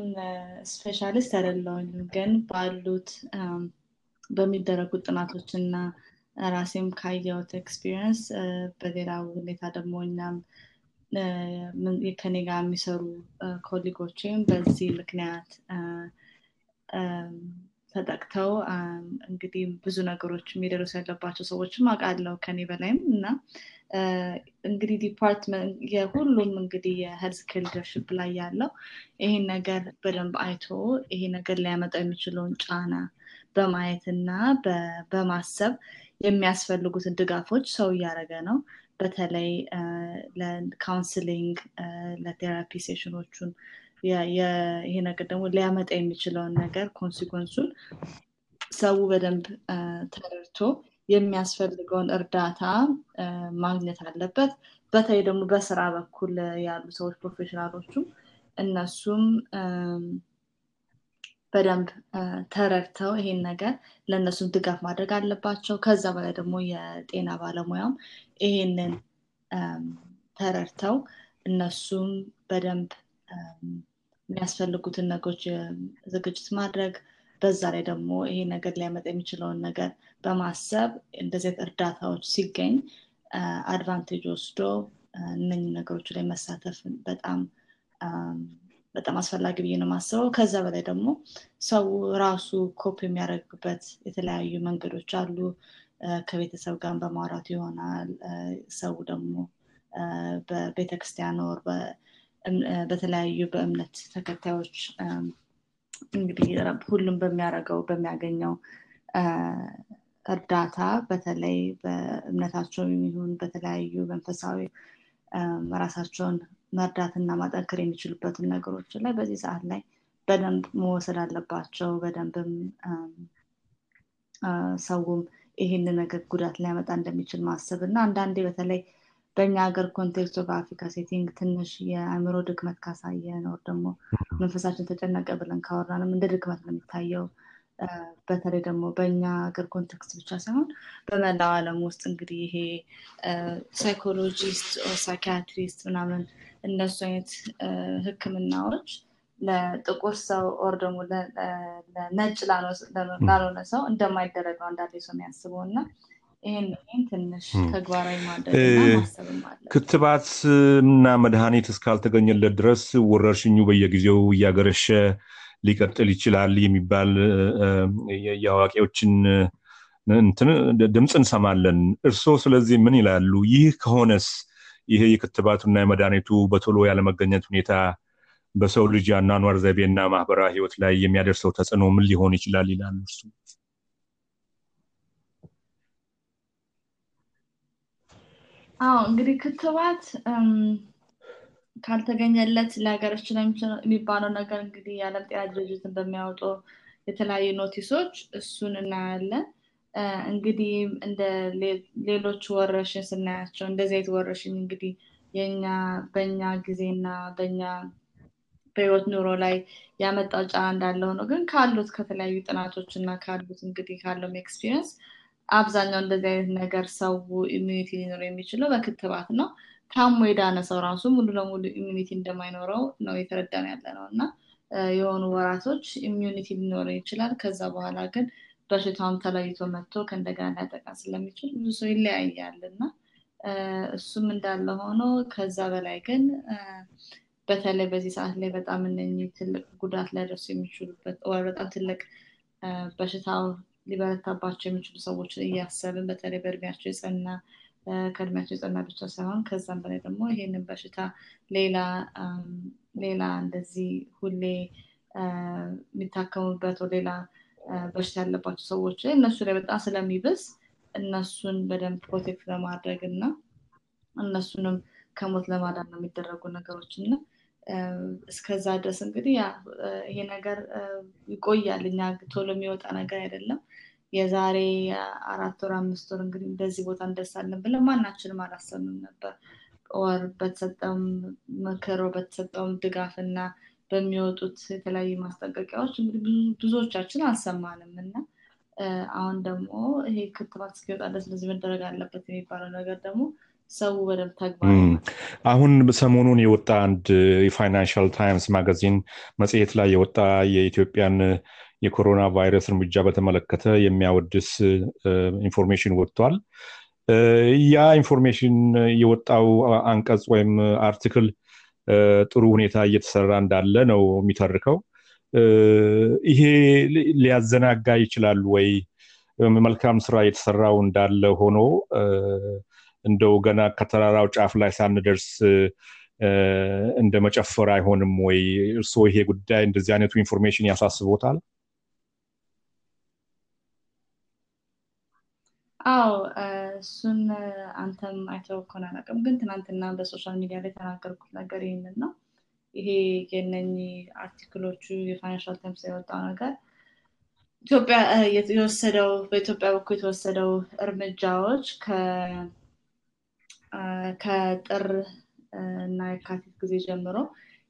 ስፔሻሊስት አይደለሁም ግን ባሉት በሚደረጉት ጥናቶች እና ራሴም ካየሁት experience በሌላ ሁኔታ ደግሞ እኛም ከኔ ጋር የሚሰሩ colleague ኦችም በዚህ ምክንያት ተጠቅተው እንግዲህ ብዙ ነገሮች የሚደርሱ ያለባቸው ሰዎችም አውቃለሁ ከኔ በላይም እና እንግዲህ department የሁሉም እንግዲህ የ health leadership ላይ ያለው ይሄን ነገር በደንብ አይቶ ይሄ ነገር ሊያመጣ የሚችለውን ጫና በማየት እና በ- በማሰብ የሚያስፈልጉትን ድጋፎች ሰው እያደረገ ነው። በተለይ ለ counseling ለ therapy session ኦቹን ይሄ ነገር ደግሞ ሊያመጣ የሚችለውን ነገር consequence ኡን ሰው በደንብ ተረድቶ የሚያስፈልገውን እርዳታ ማግኘት አለበት። በተለይ ደግሞ በስራ በኩል ያሉ ሰዎች professional ኦቹም እነሱም በደንብ ተረድተው ይሄን ነገር ለእነሱም ድጋፍ ማድረግ አለባቸው። ከዛ በላይ ደግሞ የጤና ባለሙያም ይሄንን ተረድተው እነሱም በደንብ የሚያስፈልጉትን ነገሮች ዝግጅት ማድረግ በዛ ላይ ደግሞ ይሄ ነገር ሊያመጣ የሚችለውን ነገር በማሰብ እንደዚህ እርዳታዎች ሲገኝ advantage ወስዶ እነኝህ ነገሮች ላይ መሳተፍ በጣም በጣም አስፈላጊ ብዬ ነው የማስበው። ከዛ በላይ ደግሞ ሰው ራሱ cope የሚያደርግበት የተለያዩ መንገዶች አሉ። ከቤተሰብ ጋር በማውራት ይሆናል። ሰው ደግሞ በቤተክርስቲያን or በተለያዩ በእምነት ተከታዮች እንግዲህ ራሱም በሚያደርገው በሚያገኘው እርዳታ በተለይ በእምነታቸው የሚሆን በተለያዩ መንፈሳዊ ራሳቸውን መርዳትና ማጠንከር የሚችሉበትን ነገሮች ላይ በዚህ ሰዓት ላይ በደንብ መወሰድ አለባቸው። በደንብም ሰውም ይህንን ነገር ጉዳት ሊያመጣ እንደሚችል ማሰብ እና አንዳንዴ በተለይ በእኛ ሀገር context of Africa setting ትንሽ የአእምሮ ድክመት ካሳየን or ደግሞ መንፈሳችን ተጨነቀ ብለን ካወራንም እንደ ድክመት ነው የሚታየው። በተለይ ደግሞ በእኛ ሀገር context ብቻ ሳይሆን በመላው ዓለም ውስጥ እንግዲህ ይሄ psychologist psychiatrist ምናምን እነሱ አይነት ህክምናዎች ለጥቁር ሰው or ደግሞ ለነጭ ላልሆነ ሰው እንደማይደረግ ነው አንዳንዴ ሰው የሚያስበው እና ይህን ትንሽ ተግባራዊ ማድረግ ክትባት እና መድኃኒት እስካልተገኘለት ድረስ ወረርሽኙ በየጊዜው እያገረሸ ሊቀጥል ይችላል የሚባል የአዋቂዎችን ድምፅ እንሰማለን። እርስዎ ስለዚህ ምን ይላሉ? ይህ ከሆነስ ይሄ የክትባቱና የመድኃኒቱ በቶሎ ያለመገኘት ሁኔታ በሰው ልጅ አኗኗር ዘይቤና ማህበራዊ ህይወት ላይ የሚያደርሰው ተጽዕኖ ምን ሊሆን ይችላል ይላሉ እርሱ? አዎ እንግዲህ ክትባት ካልተገኘለት ሊያገረሽ የሚባለው ነገር እንግዲህ የዓለም ጤና ድርጅትን በሚያወጡ የተለያዩ notice ኦች እሱን እናያለን። እንግዲህ እንደ ሌሎች ወረርሽኝ ስናያቸው እንደዚህ አይነት ወረርሽኝ እንግዲህ የኛ በኛ ጊዜና በኛ በህይወት ኑሮ ላይ ያመጣው ጫና እንዳለ ሆኖ ግን ካሉት ከተለያዩ ጥናቶች እና ካሉት እንግዲህ ካለው experience አብዛኛው እንደዚህ አይነት ነገር ሰው immunity ሊኖረው የሚችለው በክትባት ነው። ታሞ የዳነ ሰው ራሱ ሙሉ ለሙሉ immunity እንደማይኖረው ነው የተረዳን ያለ ነው እና የሆኑ ወራቶች immunity ሊኖረው ይችላል። ከዛ በኋላ ግን በሽታውም ተለይቶ መጥቶ ከእንደገና ሊያጠቃ ስለሚችል ብዙ ሰው ይለያያል እና እሱም እንዳለ ሆኖ ከዛ በላይ ግን በተለይ በዚህ ሰዓት ላይ በጣም እነኚህ ትልቅ ጉዳት ሊያደርሱ የሚችሉበት በጣም ትልቅ በሽታው ሊበረታባቸው የሚችሉ ሰዎችን እያሰብን በተለይ በእድሜያቸው የጸና ከእድሜያቸው የጸና ብቻ ሳይሆን ከዛም በላይ ደግሞ ይሄንን በሽታ ሌላ ሌላ እንደዚህ ሁሌ የሚታከሙበት ሌላ በሽታ ያለባቸው ሰዎች እነሱ ላይ በጣም ስለሚብስ እነሱን በደንብ ፕሮቴክት ለማድረግ እና እነሱንም ከሞት ለማዳን ነው የሚደረጉ ነገሮች እና እስከዛ ድረስ እንግዲህ ይሄ ነገር ይቆያል። እኛ ቶሎ የሚወጣ ነገር አይደለም። የዛሬ አራት ወር አምስት ወር እንግዲህ እንደዚህ ቦታ እንደርሳለን ብለን ማናችንም አላሰብንም ነበር። ወር በተሰጠውም ምክር በተሰጠውም ድጋፍ እና በሚወጡት የተለያዩ ማስጠንቀቂያዎች እንግዲህ ብዙዎቻችን አልሰማንም እና አሁን ደግሞ ይሄ ክትባት እስኪወጣ ድረስ እንደዚህ መደረግ አለበት የሚባለው ነገር ደግሞ ሰው በደንብ ተግባር አሁን ሰሞኑን የወጣ አንድ የፋይናንሻል ታይምስ magazine መጽሔት ላይ የወጣ የኢትዮጵያን የኮሮና ቫይረስ እርምጃ በተመለከተ የሚያወድስ information ወጥቷል። ያ information የወጣው አንቀጽ ወይም article ጥሩ ሁኔታ እየተሰራ እንዳለ ነው የሚተርከው። ይሄ ሊያዘናጋ ይችላል ወይ? መልካም ስራ የተሰራው እንዳለ ሆኖ እንደው ገና ከተራራው ጫፍ ላይ ሳንደርስ እንደ መጨፈር አይሆንም ወይ? እርስዎ ይሄ ጉዳይ እንደዚህ አይነቱ information ያሳስቦታል? አዎ እሱን አንተም አይተው ከሆነ አላውቅም፣ ግን ትናንትና በ social media ላይ የተናገርኩት ነገር ይህንን ነው። ይሄ የነኚህ article ኦቹ የፋይናንሻል ታይምስ የወጣው ነገር ኢትዮጵያ የወሰደው በኢትዮጵያ በኩል የተወሰደው እርምጃዎች ከጥር እና የካቲት ጊዜ ጀምሮ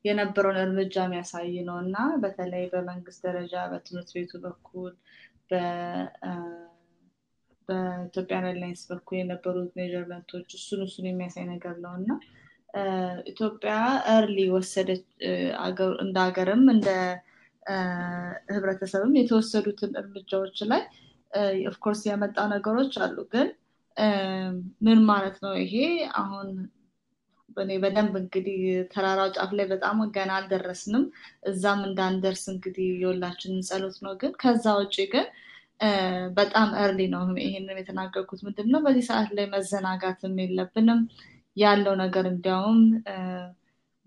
የነበረውን እርምጃ የሚያሳይ ነው እና በተለይ በመንግስት ደረጃ በትምህርት ቤቱ በኩል በኢትዮጵያ ኤርላይንስ በኩል የነበሩት measurement ኦች እሱን እሱን የሚያሳይ ነገር ነው እና ኢትዮጵያ early ወሰደች እንደ ሀገርም እንደ ህብረተሰብም የተወሰዱትን እርምጃዎች ላይ of course ያመጣው ነገሮች አሉ። ግን ምን ማለት ነው ይሄ? አሁን እኔ በደንብ እንግዲህ ተራራው ጫፍ ላይ በጣም ገና አልደረስንም። እዛም እንዳንደርስ እንግዲህ የሁላችንን ጸሎት ነው። ግን ከዛ ውጭ ግን በጣም early ነው ይሄንን የተናገርኩት። ምንድን ነው በዚህ ሰዓት ላይ መዘናጋትም የለብንም። ያለው ነገር እንዲያውም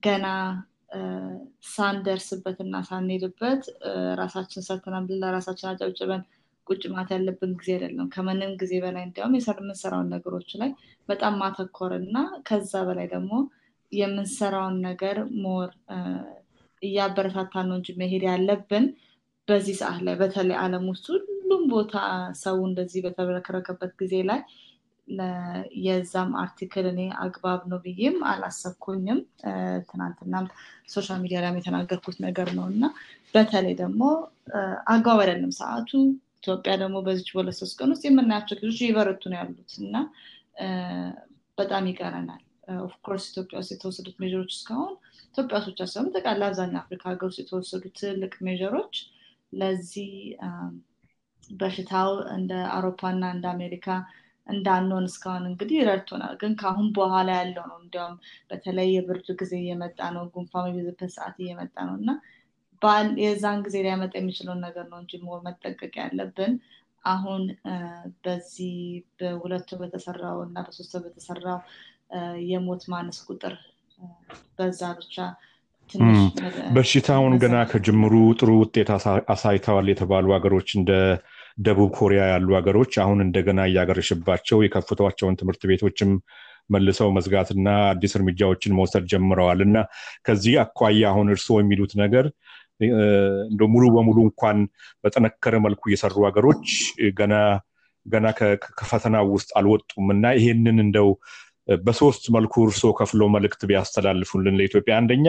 ገና ሳንደርስበት እና ሳንሄድበት ራሳችን ሰርተናል ብለን ለራሳችን አጨብጭበን ቁጭ ማለት ያለብን ጊዜ አይደለም። ከምንም ጊዜ በላይ እንዲያውም የምንሰራውን ነገሮች ላይ በጣም ማተኮር እና ከዛ በላይ ደግሞ የምንሰራውን ነገር more እያበረታታ ነው እንጂ መሄድ ያለብን በዚህ ሰዓት ላይ በተለይ አለም ውስጥ ሁሉም ቦታ ሰው እንደዚህ በተንበረከከበት ጊዜ ላይ የዛም article እኔ አግባብ ነው ብዬም አላሰብኩኝም። ትናንትናም social media ላይ የተናገርኩት ነገር ነው እና በተለይ ደግሞ አግባብ አይደለም ሰዓቱ። ኢትዮጵያ ደግሞ በዚች ሶስት ቀን ውስጥ የምናያቸው ልጆች እየበረቱ ነው ያሉት እና በጣም ይቀረናል። of course ኢትዮጵያ ውስጥ የተወሰዱት measure ኦች እስካሁን ኢትዮጵያ ውስጥ ብቻ ሳይሆን ጠቅላላ አብዛኛው አፍሪካ ሀገር ውስጥ የተወሰዱ ትልቅ measure ኦች ለዚህ በሽታው እንደ አውሮፓና እንደ አሜሪካ እንዳንሆን እስካሁን እንግዲህ ረድቶናል። ግን ከአሁን በኋላ ያለው ነው። እንዲያውም በተለይ የብርድ ጊዜ እየመጣ ነው ጉንፋ የሚይዝበት ሰዓት እየመጣ ነው። እና የዛን ጊዜ ሊያመጣ የሚችለውን ነገር ነው እንጂ መጠቀቅ ያለብን አሁን በዚህ በሁለቱ በተሰራው እና በሶስቱ በተሰራው የሞት ማነስ ቁጥር በዛ ብቻ በሽታውን ገና ከጅምሩ ጥሩ ውጤት አሳይተዋል የተባሉ ሀገሮች እንደ ደቡብ ኮሪያ ያሉ ሀገሮች አሁን እንደገና እያገረሽባቸው የከፍቷቸውን ትምህርት ቤቶችም መልሰው መዝጋትና አዲስ እርምጃዎችን መውሰድ ጀምረዋል። እና ከዚህ አኳያ አሁን እርስዎ የሚሉት ነገር እንደ ሙሉ በሙሉ እንኳን በጠነከረ መልኩ የሰሩ ሀገሮች ገና ገና ከፈተና ውስጥ አልወጡም። እና ይሄንን እንደው በሶስት መልኩ እርስዎ ከፍሎ መልእክት ቢያስተላልፉልን ለኢትዮጵያ። አንደኛ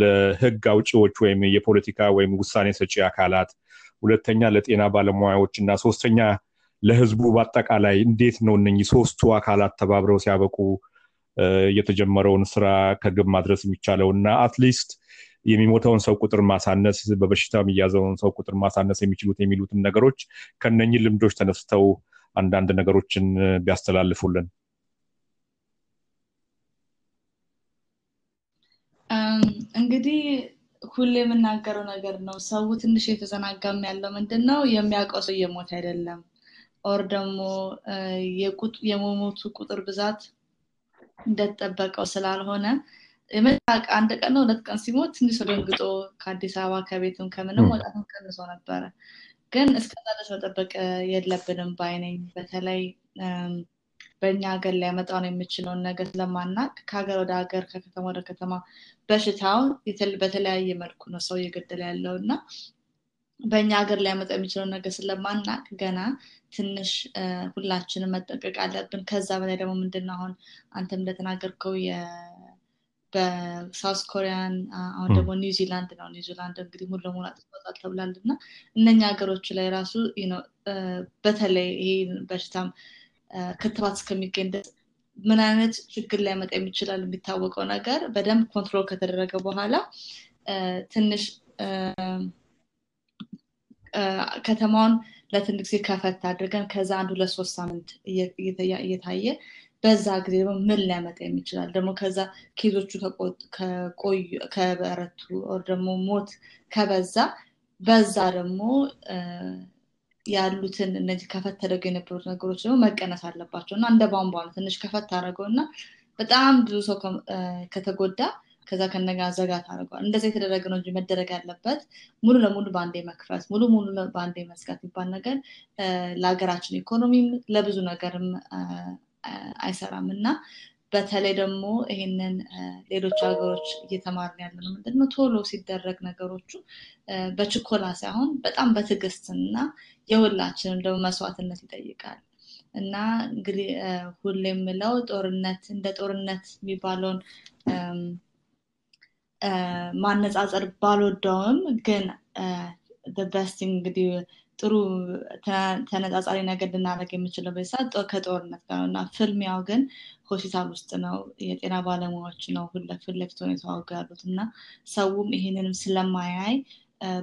ለህግ አውጪዎች ወይም የፖለቲካ ወይም ውሳኔ ሰጪ አካላት ሁለተኛ ለጤና ባለሙያዎች እና ሶስተኛ ለህዝቡ በአጠቃላይ እንዴት ነው እነኚህ ሶስቱ አካላት ተባብረው ሲያበቁ የተጀመረውን ስራ ከግብ ማድረስ የሚቻለው እና at least የሚሞተውን ሰው ቁጥር ማሳነስ በበሽታ የሚያዘውን ሰው ቁጥር ማሳነስ የሚችሉት የሚሉትን ነገሮች ከነኚህ ልምዶች ተነስተው አንዳንድ ነገሮችን ቢያስተላልፉልን። እንግዲህ ሁሌ የምናገረው ነገር ነው። ሰው ትንሽ የተዘናጋም ያለው ምንድን ነው የሚያውቀው ሰው እየሞት አይደለም። ኦር ደግሞ የመሞቱ ቁጥር ብዛት እንደተጠበቀው ስላልሆነ አንድ ቀን ነው ሁለት ቀን ሲሞት ትንሽ ደንግጦ ከአዲስ አበባ ከቤትም ከምንም ወጣትም ቀንሶ ነበረ። ግን እስከዛ ድረስ መጠበቅ የለብንም ባይነኝ በተለይ በእኛ ሀገር ሊያመጣው ነው የምችለውን ነገር ስለማናቅ ከሀገር ወደ ሀገር ከከተማ ወደ ከተማ በሽታው በተለያየ መልኩ ነው ሰው እየገደለ ያለው እና በእኛ ሀገር ሊያመጣ የሚችለውን ነገር ስለማናቅ ገና ትንሽ ሁላችንም መጠንቀቅ አለብን። ከዛ በላይ ደግሞ ምንድነው አሁን አንተም እንደተናገርከው በሳውስ ኮሪያን አሁን ደግሞ ኒውዚላንድ ነው። ኒውዚላንድ እንግዲህ ሙሉ ለሙሉ አጥፍቷል ተብሏል እና እነኛ ሀገሮች ላይ ራሱ በተለይ ይሄ በሽታም ክትባት እስከሚገኝ ምን አይነት ችግር ሊያመጣ የሚችላል የሚታወቀው ነገር በደንብ control ከተደረገ በኋላ ትንሽ ከተማውን ለትንሽ ጊዜ ከፈት አድርገን ከዛ አንድ ሁለት ሳምንት እየታየ በዛ ጊዜ ደግሞ ምን ሊያመጣ የሚችላል? ደግሞ ከዛ ኬዞቹ ከበረቱ ደግሞ ሞት ከበዛ በዛ ደግሞ ያሉትን እነዚህ ከፈት ተደርገው የነበሩት ነገሮች ደግሞ መቀነስ አለባቸው። እና እንደ ቧንቧ ነው ትንሽ ከፈት አድርገው እና በጣም ብዙ ሰው ከተጎዳ ከዛ ከነጋ ዘጋት አድርገዋል እንደዛ የተደረገ ነው እንጂ መደረግ ያለበት ሙሉ ለሙሉ በአንዴ መክፈት ሙሉ ሙሉ በአንዴ መዝጋት የሚባል ነገር ለሀገራችን ኢኮኖሚም ለብዙ ነገርም አይሰራም። እና በተለይ ደግሞ ይሄንን ሌሎች ሀገሮች እየተማርን ያለ ነው ምንድነው? ቶሎ ሲደረግ ነገሮቹ በችኮላ ሳይሆን በጣም በትዕግስት እና የሁላችንም ደግሞ መስዋዕትነት ይጠይቃል። እና እንግዲህ ሁሌ የምለው ጦርነት እንደ ጦርነት የሚባለውን ማነጻጸር ባልወደውም ግን best እንግዲህ ጥሩ ተነጻጻሪ ነገር ልናደርግ የምንችለው በዚህ ሰዓት ከጦርነት ጋር እና ፍልሚያው ግን ሆስፒታል ውስጥ ነው የጤና ባለሙያዎች ነው ፊት ለፊት ያሉት። እና ሰውም ይህንንም ስለማያይ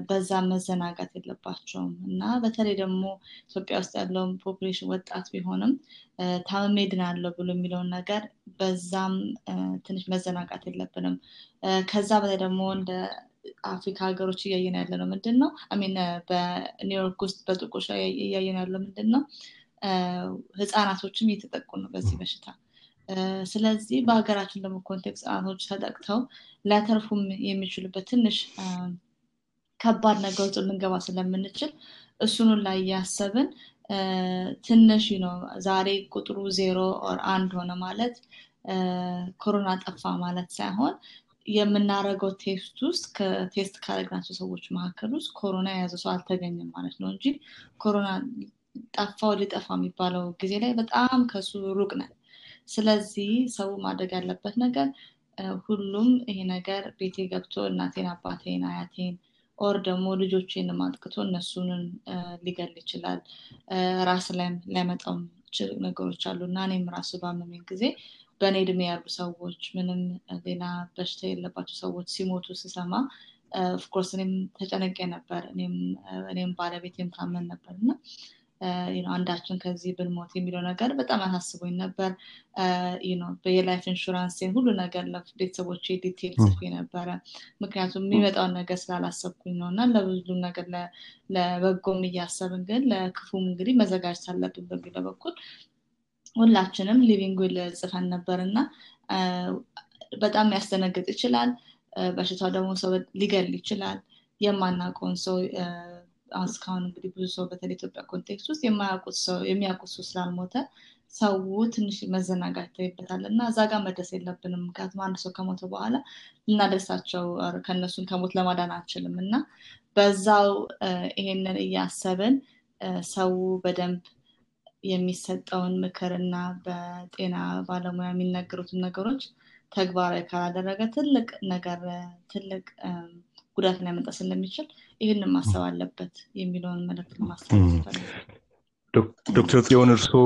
በዛ መዘናጋት የለባቸውም። እና በተለይ ደግሞ ኢትዮጵያ ውስጥ ያለውን population ወጣት ቢሆንም ታምሜ ድናለሁ ብሎ የሚለውን ነገር በዛም ትንሽ መዘናጋት የለብንም። ከዛ በላይ ደግሞ እንደ አፍሪካ ሀገሮች እያየን ያለ ነው ምንድን ነው I mean በኒውዮርክ ውስጥ በጥቂቱ እያየን ያለው ምንድን ነው ህፃናቶችም እየተጠቁ ነው በዚህ በሽታ። ስለዚህ በሀገራችን ደግሞ context ህጻናቶች ተጠቅተው ሊያተርፉም የሚችሉበት ትንሽ ከባድ ነገር ውስጥ ልንገባ ስለምንችል እሱኑን ላይ እያሰብን ትንሽ ነው ዛሬ ቁጥሩ ዜሮ or አንድ ሆነ ማለት ኮሮና ጠፋ ማለት ሳይሆን የምናደርገው test ውስጥ ከ test ካደረግናቸው ሰዎች መካከል ውስጥ ኮሮና የያዘ ሰው አልተገኘም ማለት ነው እንጂ ኮሮና ጠፋው ሊጠፋ የሚባለው ጊዜ ላይ በጣም ከሱ ሩቅ ነን። ስለዚህ ሰው ማድረግ ያለበት ነገር ሁሉም ይሄ ነገር ቤቴ ገብቶ እናቴን አባቴን አያቴን or ደግሞ ልጆችን አጥቅቶ እነሱንን ሊገል ይችላል። ራስ ላይም ሊያመጣው ነገሮች አሉ እና እኔም ራሱ ባመመኝ ጊዜ በእኔ እድሜ ያሉ ሰዎች ምንም ሌላ በሽታ የለባቸው ሰዎች ሲሞቱ ስሰማ of course እኔም ተጨነቄ ነበር። እኔም ባለቤቴም ታመን ነበር እና አንዳችን ከዚህ ብንሞት የሚለው ነገር በጣም አሳስቦኝ ነበር። የ life insurance ን ሁሉ ነገር ለቤተሰቦች detail ጽፌ ነበረ። ምክንያቱም የሚመጣውን ነገር ስላላሰብኩኝ ነው እና ለብዙ ነገር ለበጎም እያሰብን ግን ለክፉም እንግዲህ መዘጋጀት አለብን በሚለው በኩል ሁላችንም living will ጽፈን ነበር እና በጣም ሊያስደነግጥ ይችላል። በሽታው ደግሞ ሰው ሊገል ይችላል። የማናውቀውን ሰው እስካሁን እንግዲህ ብዙ ሰው በተለይ ኢትዮጵያ context ውስጥ የማያውቁት ሰው የሚያውቁት ሰው ስላልሞተ ሰው ትንሽ መዘናጋት ይታይበታል እና እዛ ጋር መድረስ የለብንም። ምክንያቱም አንድ ሰው ከሞተ በኋላ ልናደርሳቸው ከእነሱን ከሞት ለማዳን አንችልም እና በዛው ይሄንን እያሰብን ሰው በደንብ የሚሰጠውን ምክርና በጤና ባለሙያ የሚነገሩትን ነገሮች ተግባራዊ ካላደረገ ትልቅ ነገር ትልቅ ጉዳት ሊያመጣ ስለሚችል ይህንን ማሰብ አለበት የሚለውን መልዕክት ማስተላለፍ ዶክተር ጽዮን እርስዎ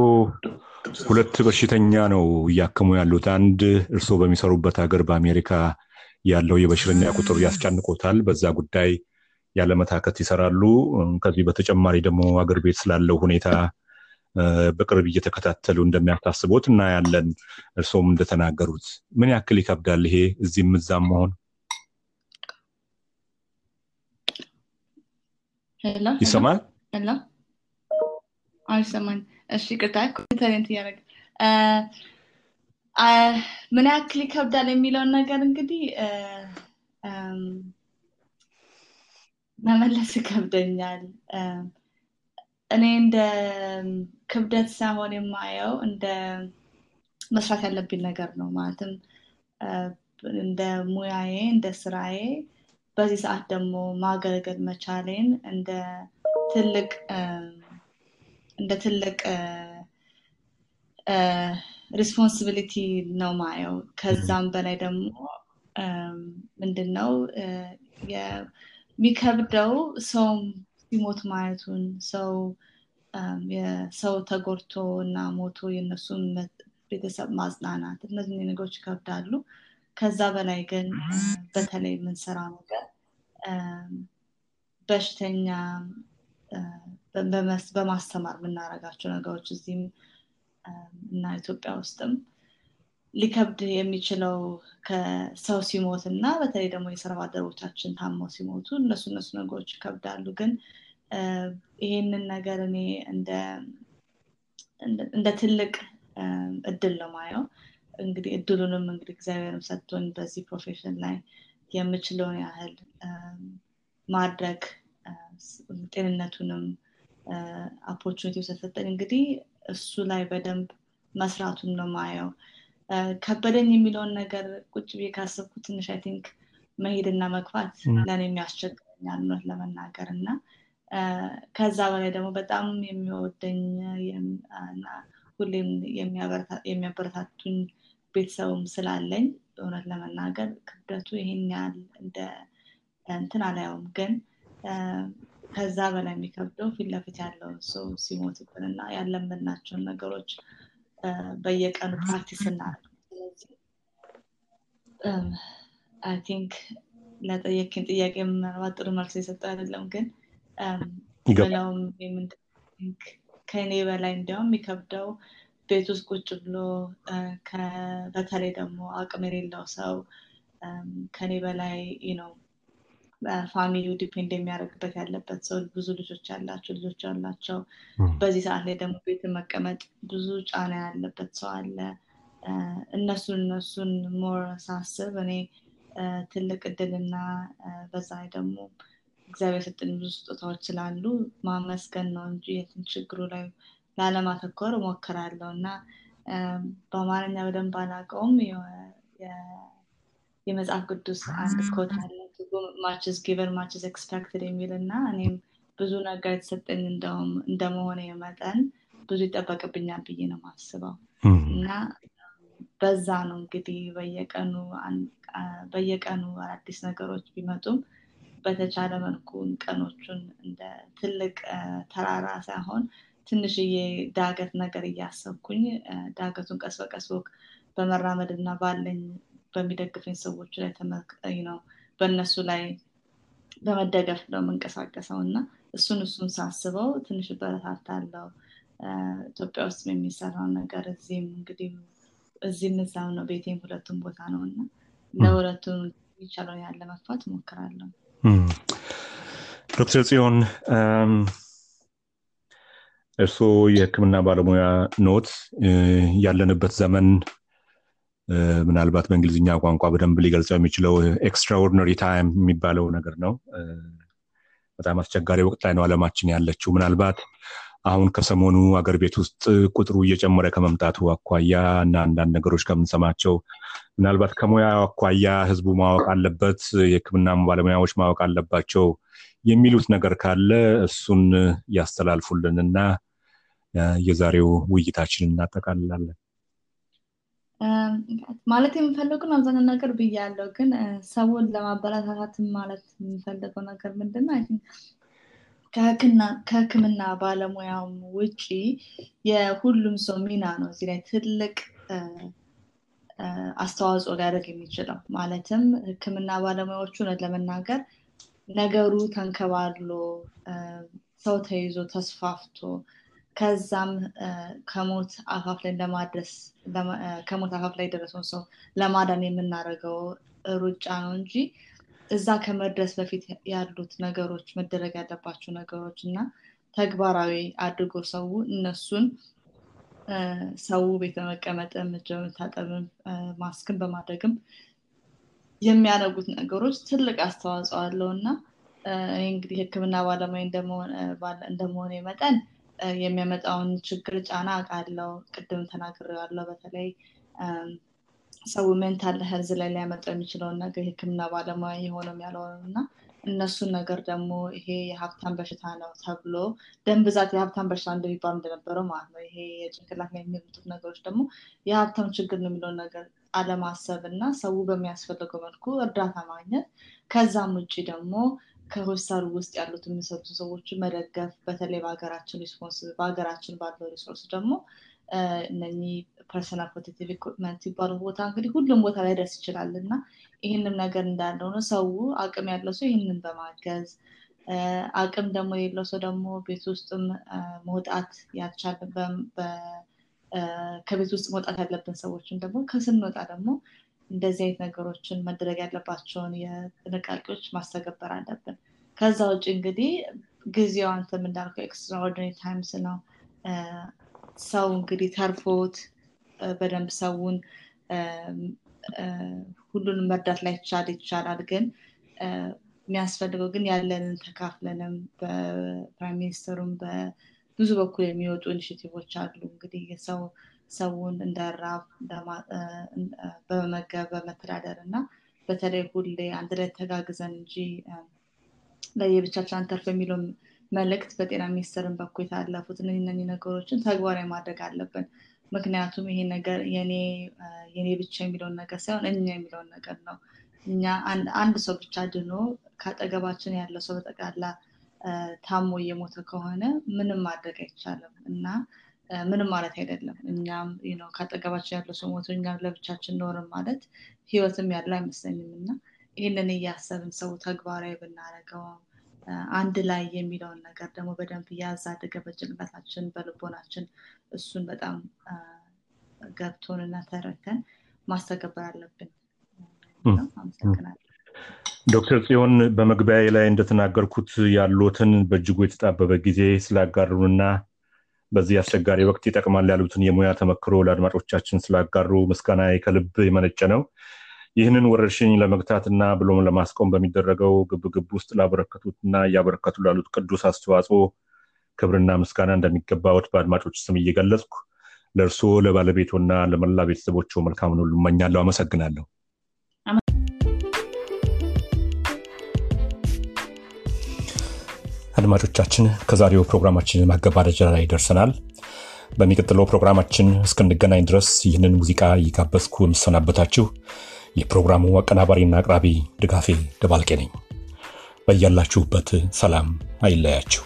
ሁለት በሽተኛ ነው እያከሙ ያሉት። አንድ እርስዎ በሚሰሩበት ሀገር በአሜሪካ ያለው የበሽተኛ ቁጥር ያስጨንቆታል። በዛ ጉዳይ ያለመታከት ይሰራሉ። ከዚህ በተጨማሪ ደግሞ አገር ቤት ስላለው ሁኔታ በቅርብ እየተከታተሉ እንደሚያሳስቦት እናያለን። እርስዎም እንደተናገሩት ምን ያክል ይከብዳል ይሄ? እዚህም እዛም መሆን? ይሰማል? ሄሎ አይሰማኝ እሺ ቅርታ ኮንተንት እያደረግ ምን ያክል ይከብዳል የሚለውን ነገር እንግዲህ መመለስ ይከብደኛል እኔ እንደ ክብደት ሳይሆን የማየው እንደ መስራት ያለብኝ ነገር ነው። ማለትም እንደ ሙያዬ እንደ ስራዬ በዚህ ሰዓት ደግሞ ማገልገል መቻሌን እንደ ትልቅ እንደ ትልቅ responsibility ነው ማየው። ከዛም በላይ ደግሞ ምንድነው? የሚከብደው ሰው ሲሞት ማየቱን ሰው ሰው ተጎድቶ እና ሞቶ የእነሱን ቤተሰብ ማጽናናት እነዚህ ነገሮች ይከብዳሉ። ከዛ በላይ ግን በተለይ የምንሰራው ነገር በሽተኛ በማስተማር የምናደርጋቸው ነገሮች እዚህም እና ኢትዮጵያ ውስጥም ሊከብድ የሚችለው ከሰው ሲሞት እና በተለይ ደግሞ የስራ ባልደረቦቻችን ታመው ሲሞቱ እነሱ እነሱ ነገሮች ይከብዳሉ። ግን ይሄንን ነገር እኔ እንደ ትልቅ እድል ነው ማየው እንግዲህ እድሉንም እንግዲህ እግዚአብሔርም ሰጥቶን በዚህ profession ላይ የምችለውን ያህል ማድረግ ጤንነቱንም opportunity ስለሰጠኝ እንግዲህ እሱ ላይ በደንብ መስራቱን ነው ማየው ከበደኝ የሚለውን ነገር ቁጭ ብዬ ካሰብኩ ትንሽ I think መሄድና መግፋት ለእኔ የሚያስቸግረኛል እውነት ለመናገር እና ከዛ በላይ ደግሞ በጣም የሚወዱኝ እና ሁሌም የሚያበረታቱኝ ቤተሰቡም ስላለኝ እውነት ለመናገር ክብደቱ ይሄን ያህል እንደ እንትን አላየውም። ግን ከዛ በላይ የሚከብደው ፊት ለፊት ያለው ሰው ሲሞትብን እና ያለምናቸውን ነገሮች በየቀኑ practice እናደርግ ስለዚህ I think ለጠየቅኸኝ ጥያቄ ምናልባት ጥሩ መልስ የሰጠው አይደለም ግን ብለውም ከእኔ በላይ እንዲያውም የሚከብደው ቤት ውስጥ ቁጭ ብሎ በተለይ ደግሞ አቅም የሌለው ሰው ከኔ በላይ ነው family ው depend የሚያደርግበት ያለበት ሰው ብዙ ልጆች ያላቸው ልጆች ያላቸው በዚህ ሰዓት ላይ ደግሞ ቤት መቀመጥ ብዙ ጫና ያለበት ሰው አለ። እነሱን እነሱን more ሳስብ እኔ ትልቅ እድልና በዛ ላይ ደግሞ እግዚአብሔር የሰጠን ብዙ ስጦታዎች ስላሉ ማመስገን ነው እንጂ የትን ችግሩ ላይ ላለማተኮር እሞክራለሁ። እና በአማርኛ በደንብ አላውቀውም። የመጽሐፍ ቅዱስ አንድ quote አለ much is given much is expected የሚል እና እኔም ብዙ ነገር የተሰጠኝ እንደመሆነ መጠን ብዙ ይጠበቅብኛል ብዬ ነው ማስበው እና በዛ ነው እንግዲህ በየቀኑ በየቀኑ አዳዲስ ነገሮች ቢመጡም በተቻለ መልኩ ቀኖቹን እንደ ትልቅ ተራራ ሳይሆን ትንሽዬ ዳገት ነገር እያሰብኩኝ ዳገቱን ቀስ በቀስ በመራመድ እና ባለኝ በሚደግፈኝ ሰዎች ላይ ነው በእነሱ ላይ በመደገፍ ነው የምንቀሳቀሰው እና እሱን እሱን ሳስበው ትንሽ በረታታለው ኢትዮጵያ ውስጥ የሚሰራውን ነገር እዚህም እንግዲህ እዚህም እዛም ነው ቤቴም ሁለቱም ቦታ ነው እና ለሁለቱም ይቻለውን ያለ መግፋት እሞክራለሁ። ዶክተር ጽዮን እርስዎ የህክምና ባለሙያ ኖት ያለንበት ዘመን ምናልባት በእንግሊዝኛ ቋንቋ በደንብ ሊገልጸው የሚችለው extraordinary time የሚባለው ነገር ነው። በጣም አስቸጋሪ ወቅት ላይ ነው አለማችን ያለችው። ምናልባት አሁን ከሰሞኑ አገር ቤት ውስጥ ቁጥሩ እየጨመረ ከመምጣቱ አኳያ እና አንዳንድ ነገሮች ከምንሰማቸው ምናልባት ከሙያ አኳያ ህዝቡ ማወቅ አለበት የህክምና ባለሙያዎች ማወቅ አለባቸው የሚሉት ነገር ካለ እሱን ያስተላልፉልን እና የዛሬው ውይይታችን እናጠቃልላለን ማለት የምፈልጉን አብዛኛው ነገር ብያለው ግን ሰውን ለማበረታታት ማለት የምፈልገው ነገር ምንድነው? ከህክምና ባለሙያም ውጪ የሁሉም ሰው ሚና ነው እዚህ ላይ ትልቅ አስተዋጽኦ ሊያደርግ የሚችለው። ማለትም ህክምና ባለሙያዎቹ ለመናገር ነገሩ ተንከባሎ ሰው ተይዞ ተስፋፍቶ ከዛም ከሞት አፋፍ ላይ ለማድረስ ከሞት አፋፍ ላይ የደረሰውን ሰው ለማዳን የምናደርገው ሩጫ ነው እንጂ እዛ ከመድረስ በፊት ያሉት ነገሮች መደረግ ያለባቸው ነገሮች እና ተግባራዊ አድርጎ ሰው እነሱን ሰው ቤት በመቀመጥም እጅ በመታጠብም ማስክን በማድረግም የሚያደርጉት ነገሮች ትልቅ አስተዋጽኦ አለው እና እንግዲህ ህክምና ባለሙያ እንደመሆነ መጠን የሚያመጣውን ችግር ጫና አውቃለው ቅድም ተናግሬዋለሁ። በተለይ ሰው mental health ላይ ሊያመጣው የሚችለውን ነገር የህክምና ባለሙያ የሆነም ያልሆነም እና እነሱን ነገር ደግሞ ይሄ የሀብታም በሽታ ነው ተብሎ ደም ብዛት የሀብታም በሽታ እንደሚባል እንደነበረው ማለት ነው። ይሄ የጭንቅላት የሚመጡት ነገሮች ደግሞ የሀብታም ችግር ነው የሚለውን ነገር አለማሰብ እና ሰው በሚያስፈልገው መልኩ እርዳታ ማግኘት። ከዛም ውጭ ደግሞ ከሆስፒታሉ ውስጥ ያሉት የሚሰጡ ሰዎች መደገፍ በተለይ በሀገራችን response በሀገራችን ባለው resource ደግሞ እነኚህ personal protective equipment ሲባሉ ቦታ እንግዲህ ሁሉም ቦታ ላይ ላይደርስ ይችላል እና ይህንም ነገር እንዳለ ሆነ ሰው አቅም ያለው ሰው ይህንን በማገዝ አቅም ደግሞ የሌለው ሰው ደግሞ ቤት ውስጥም መውጣት ያልቻለ ከቤት ውስጥ መውጣት ያለብን ሰዎችን ደግሞ ስንወጣ ደግሞ እንደዚህ አይነት ነገሮችን መደረግ ያለባቸውን የጥንቃቄዎች ማስተገበር አለብን። ከዛ ውጭ እንግዲህ ጊዜው አንተም እንዳልከው extraordinary times ነው። ሰው እንግዲህ ተርፎት በደንብ ሰውን ሁሉንም መርዳት ላይቻል ይችላል። ግን የሚያስፈልገው ግን ያለንን ተካፍለንም በ prime minister ኡም በብዙ በኩል የሚወጡ initiative ኦች አሉ። እንግዲህ ሰው ሰውን እንዳራብ በመመገብ በመተዳደር እና በተለይ ሁሌ አንድ ላይ ተጋግዘን እንጂ ለየብቻችን አንተርፍ የሚለው መልእክት በጤና ሚኒስቴርን በኩል የተላለፉት እነዚህ ነገሮችን ተግባራዊ ማድረግ አለብን። ምክንያቱም ይሄ ነገር የኔ ብቻ የሚለውን ነገር ሳይሆን እኛ የሚለውን ነገር ነው። እኛ አንድ ሰው ብቻ ድኖ ከአጠገባችን ያለው ሰው በጠቃላ ታሞ እየሞተ ከሆነ ምንም ማድረግ አይቻልም። እና ምንም ማለት አይደለም። እኛም ከአጠገባችን ያለው ሰው ሞቶ እኛም ለብቻችን ኖርም ማለት ህይወትም ያለው አይመስለኝም እና ይህንን እያሰብን ሰው ተግባራዊ ብናደርገው አንድ ላይ የሚለውን ነገር ደግሞ በደንብ እያዛደገ በጭንቅላታችን በልቦናችን እሱን በጣም ገብቶንና ተረተን ማስተገበር አለብን። አመሰግናለሁ። ዶክተር ጽዮን በመግቢያ ላይ እንደተናገርኩት ያሉትን በእጅጉ የተጣበበ ጊዜ ስላጋሩንና በዚህ አስቸጋሪ ወቅት ይጠቅማል ያሉትን የሙያ ተመክሮ ለአድማጮቻችን ስላጋሩ ምስጋና ከልብ የመነጨ ነው። ይህንን ወረርሽኝ ለመግታትና ብሎም ለማስቆም በሚደረገው ግብግብ ውስጥ ላበረከቱትና እያበረከቱ ላሉት ቅዱስ አስተዋጽኦ ክብርና ምስጋና እንደሚገባዎት በአድማጮች ስም እየገለጽኩ ለእርስዎ ለባለቤቶና ለመላ ቤተሰቦቹ መልካምን ሁሉ እመኛለሁ። አመሰግናለሁ። አድማጮቻችን ከዛሬው ፕሮግራማችን ማገባደጃ ላይ ደርሰናል። በሚቀጥለው ፕሮግራማችን እስክንገናኝ ድረስ ይህንን ሙዚቃ እየጋበዝኩ የምሰናበታችሁ የፕሮግራሙ አቀናባሪና አቅራቢ ድጋፌ ደባልቄ ነኝ። በያላችሁበት ሰላም አይለያችሁ።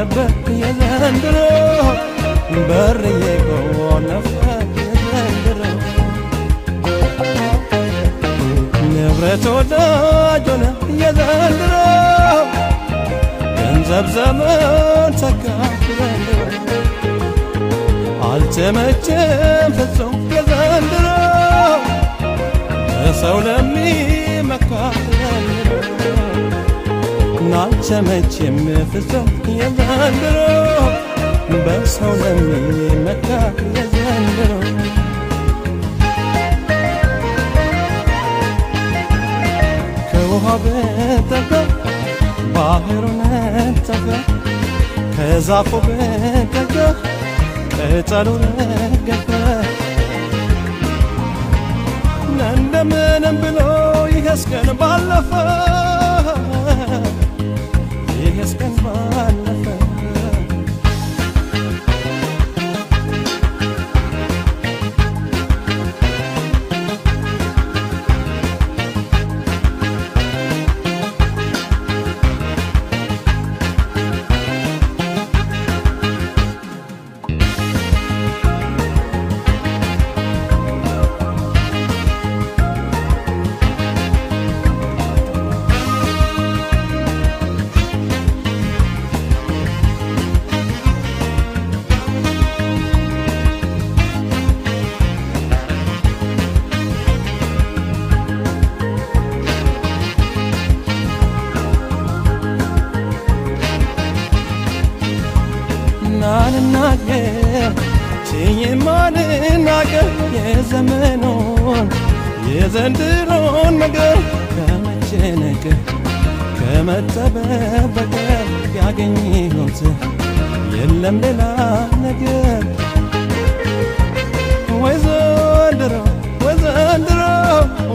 ነበር የዘንድሮ በር እየቆለፈ የዘንድሮ። ንብረት ወዳጅ የዘንድሮ። ገንዘብ ዘመን ተካ ዘንድሮ አልተመቸም ፍጹም የዘንድሮ። በሰው ለሚመካ ናልተመቸም ፍጹም የዘንድሮ በሰው ለሚመካ የዘንድሮ። ከውሃ በጠቀ ባህሩ ነጠቀ ከዛፉ በጠቀ ቅጠሉ ረገፈ። እንደምንም ብሎ ይሄስ ቀን ባለፈ ይሄስ ቀን የዘንድሮን ነገር ከመጨነቅ ከመጠበብ በቀር ያገኘሁት የለም ሌላ ነገር ወይ ዘንድሮ ወይ ዘንድሮ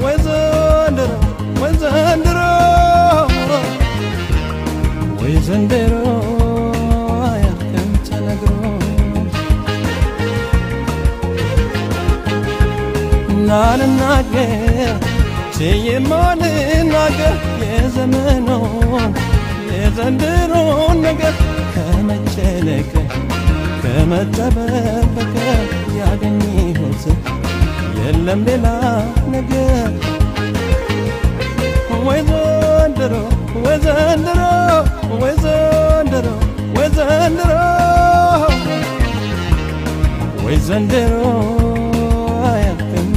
ወይ ዘንድሮ ወይ ዘንድሮ ወይ ዘንድሮ ናልናገር ችዬማልናገር የዘመኑን የዘንድሮን ነገር ከመጨነቅ ከመጠበብ በቀር ያገኘሁት የለም ሌላ ነገር። ወይ ዘንድሮ ወይ ዘንድሮ ወይ ዘንድሮ ወይ ዘንድሮ ወይ ዘንድሮ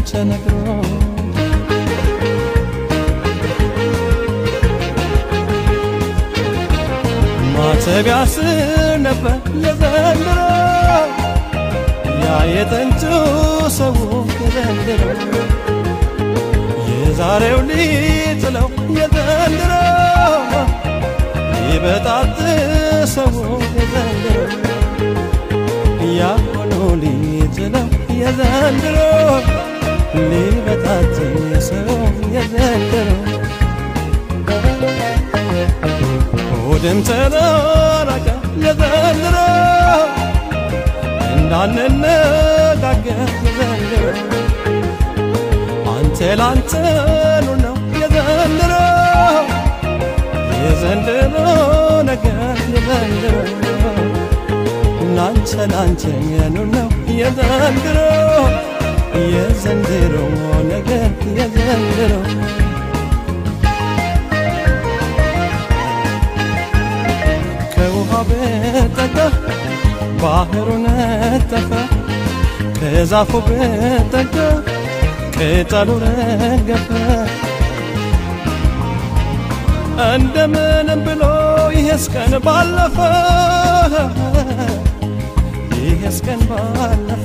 ተነግሮ ማተቢያ ስር ነበር የዘንድሮ ያ የጥንቱ ሰው የዘንድሮ የዛሬው ሊጥለው የዘንድሮ ሊበጣጥ ሰው የዘንድሮ ያሆኑ ሊጥለው የዘንድሮ ሊበጣጥ ሰው የዘንድሮ ሆድም ተራራቀ የዘንድሮ እንዳንነጋገር የዘንድሮ አንተ ላንተኑ ነው የዘንድሮ የዘንድሮ ነገር የዘንድሮ ናንተ ላንተኑ ነው የዘንድሮ የዘንድሮ ነገር የዘንድሮ ከውሃ በጠቀ ባህሩ ነጠፈ ከዛፉ በጠቀ ቅጠሉ ረገፈ። እንደምንም ብሎ ይሄስ ቀን ባለፈ ይሄስ ቀን ባለፈ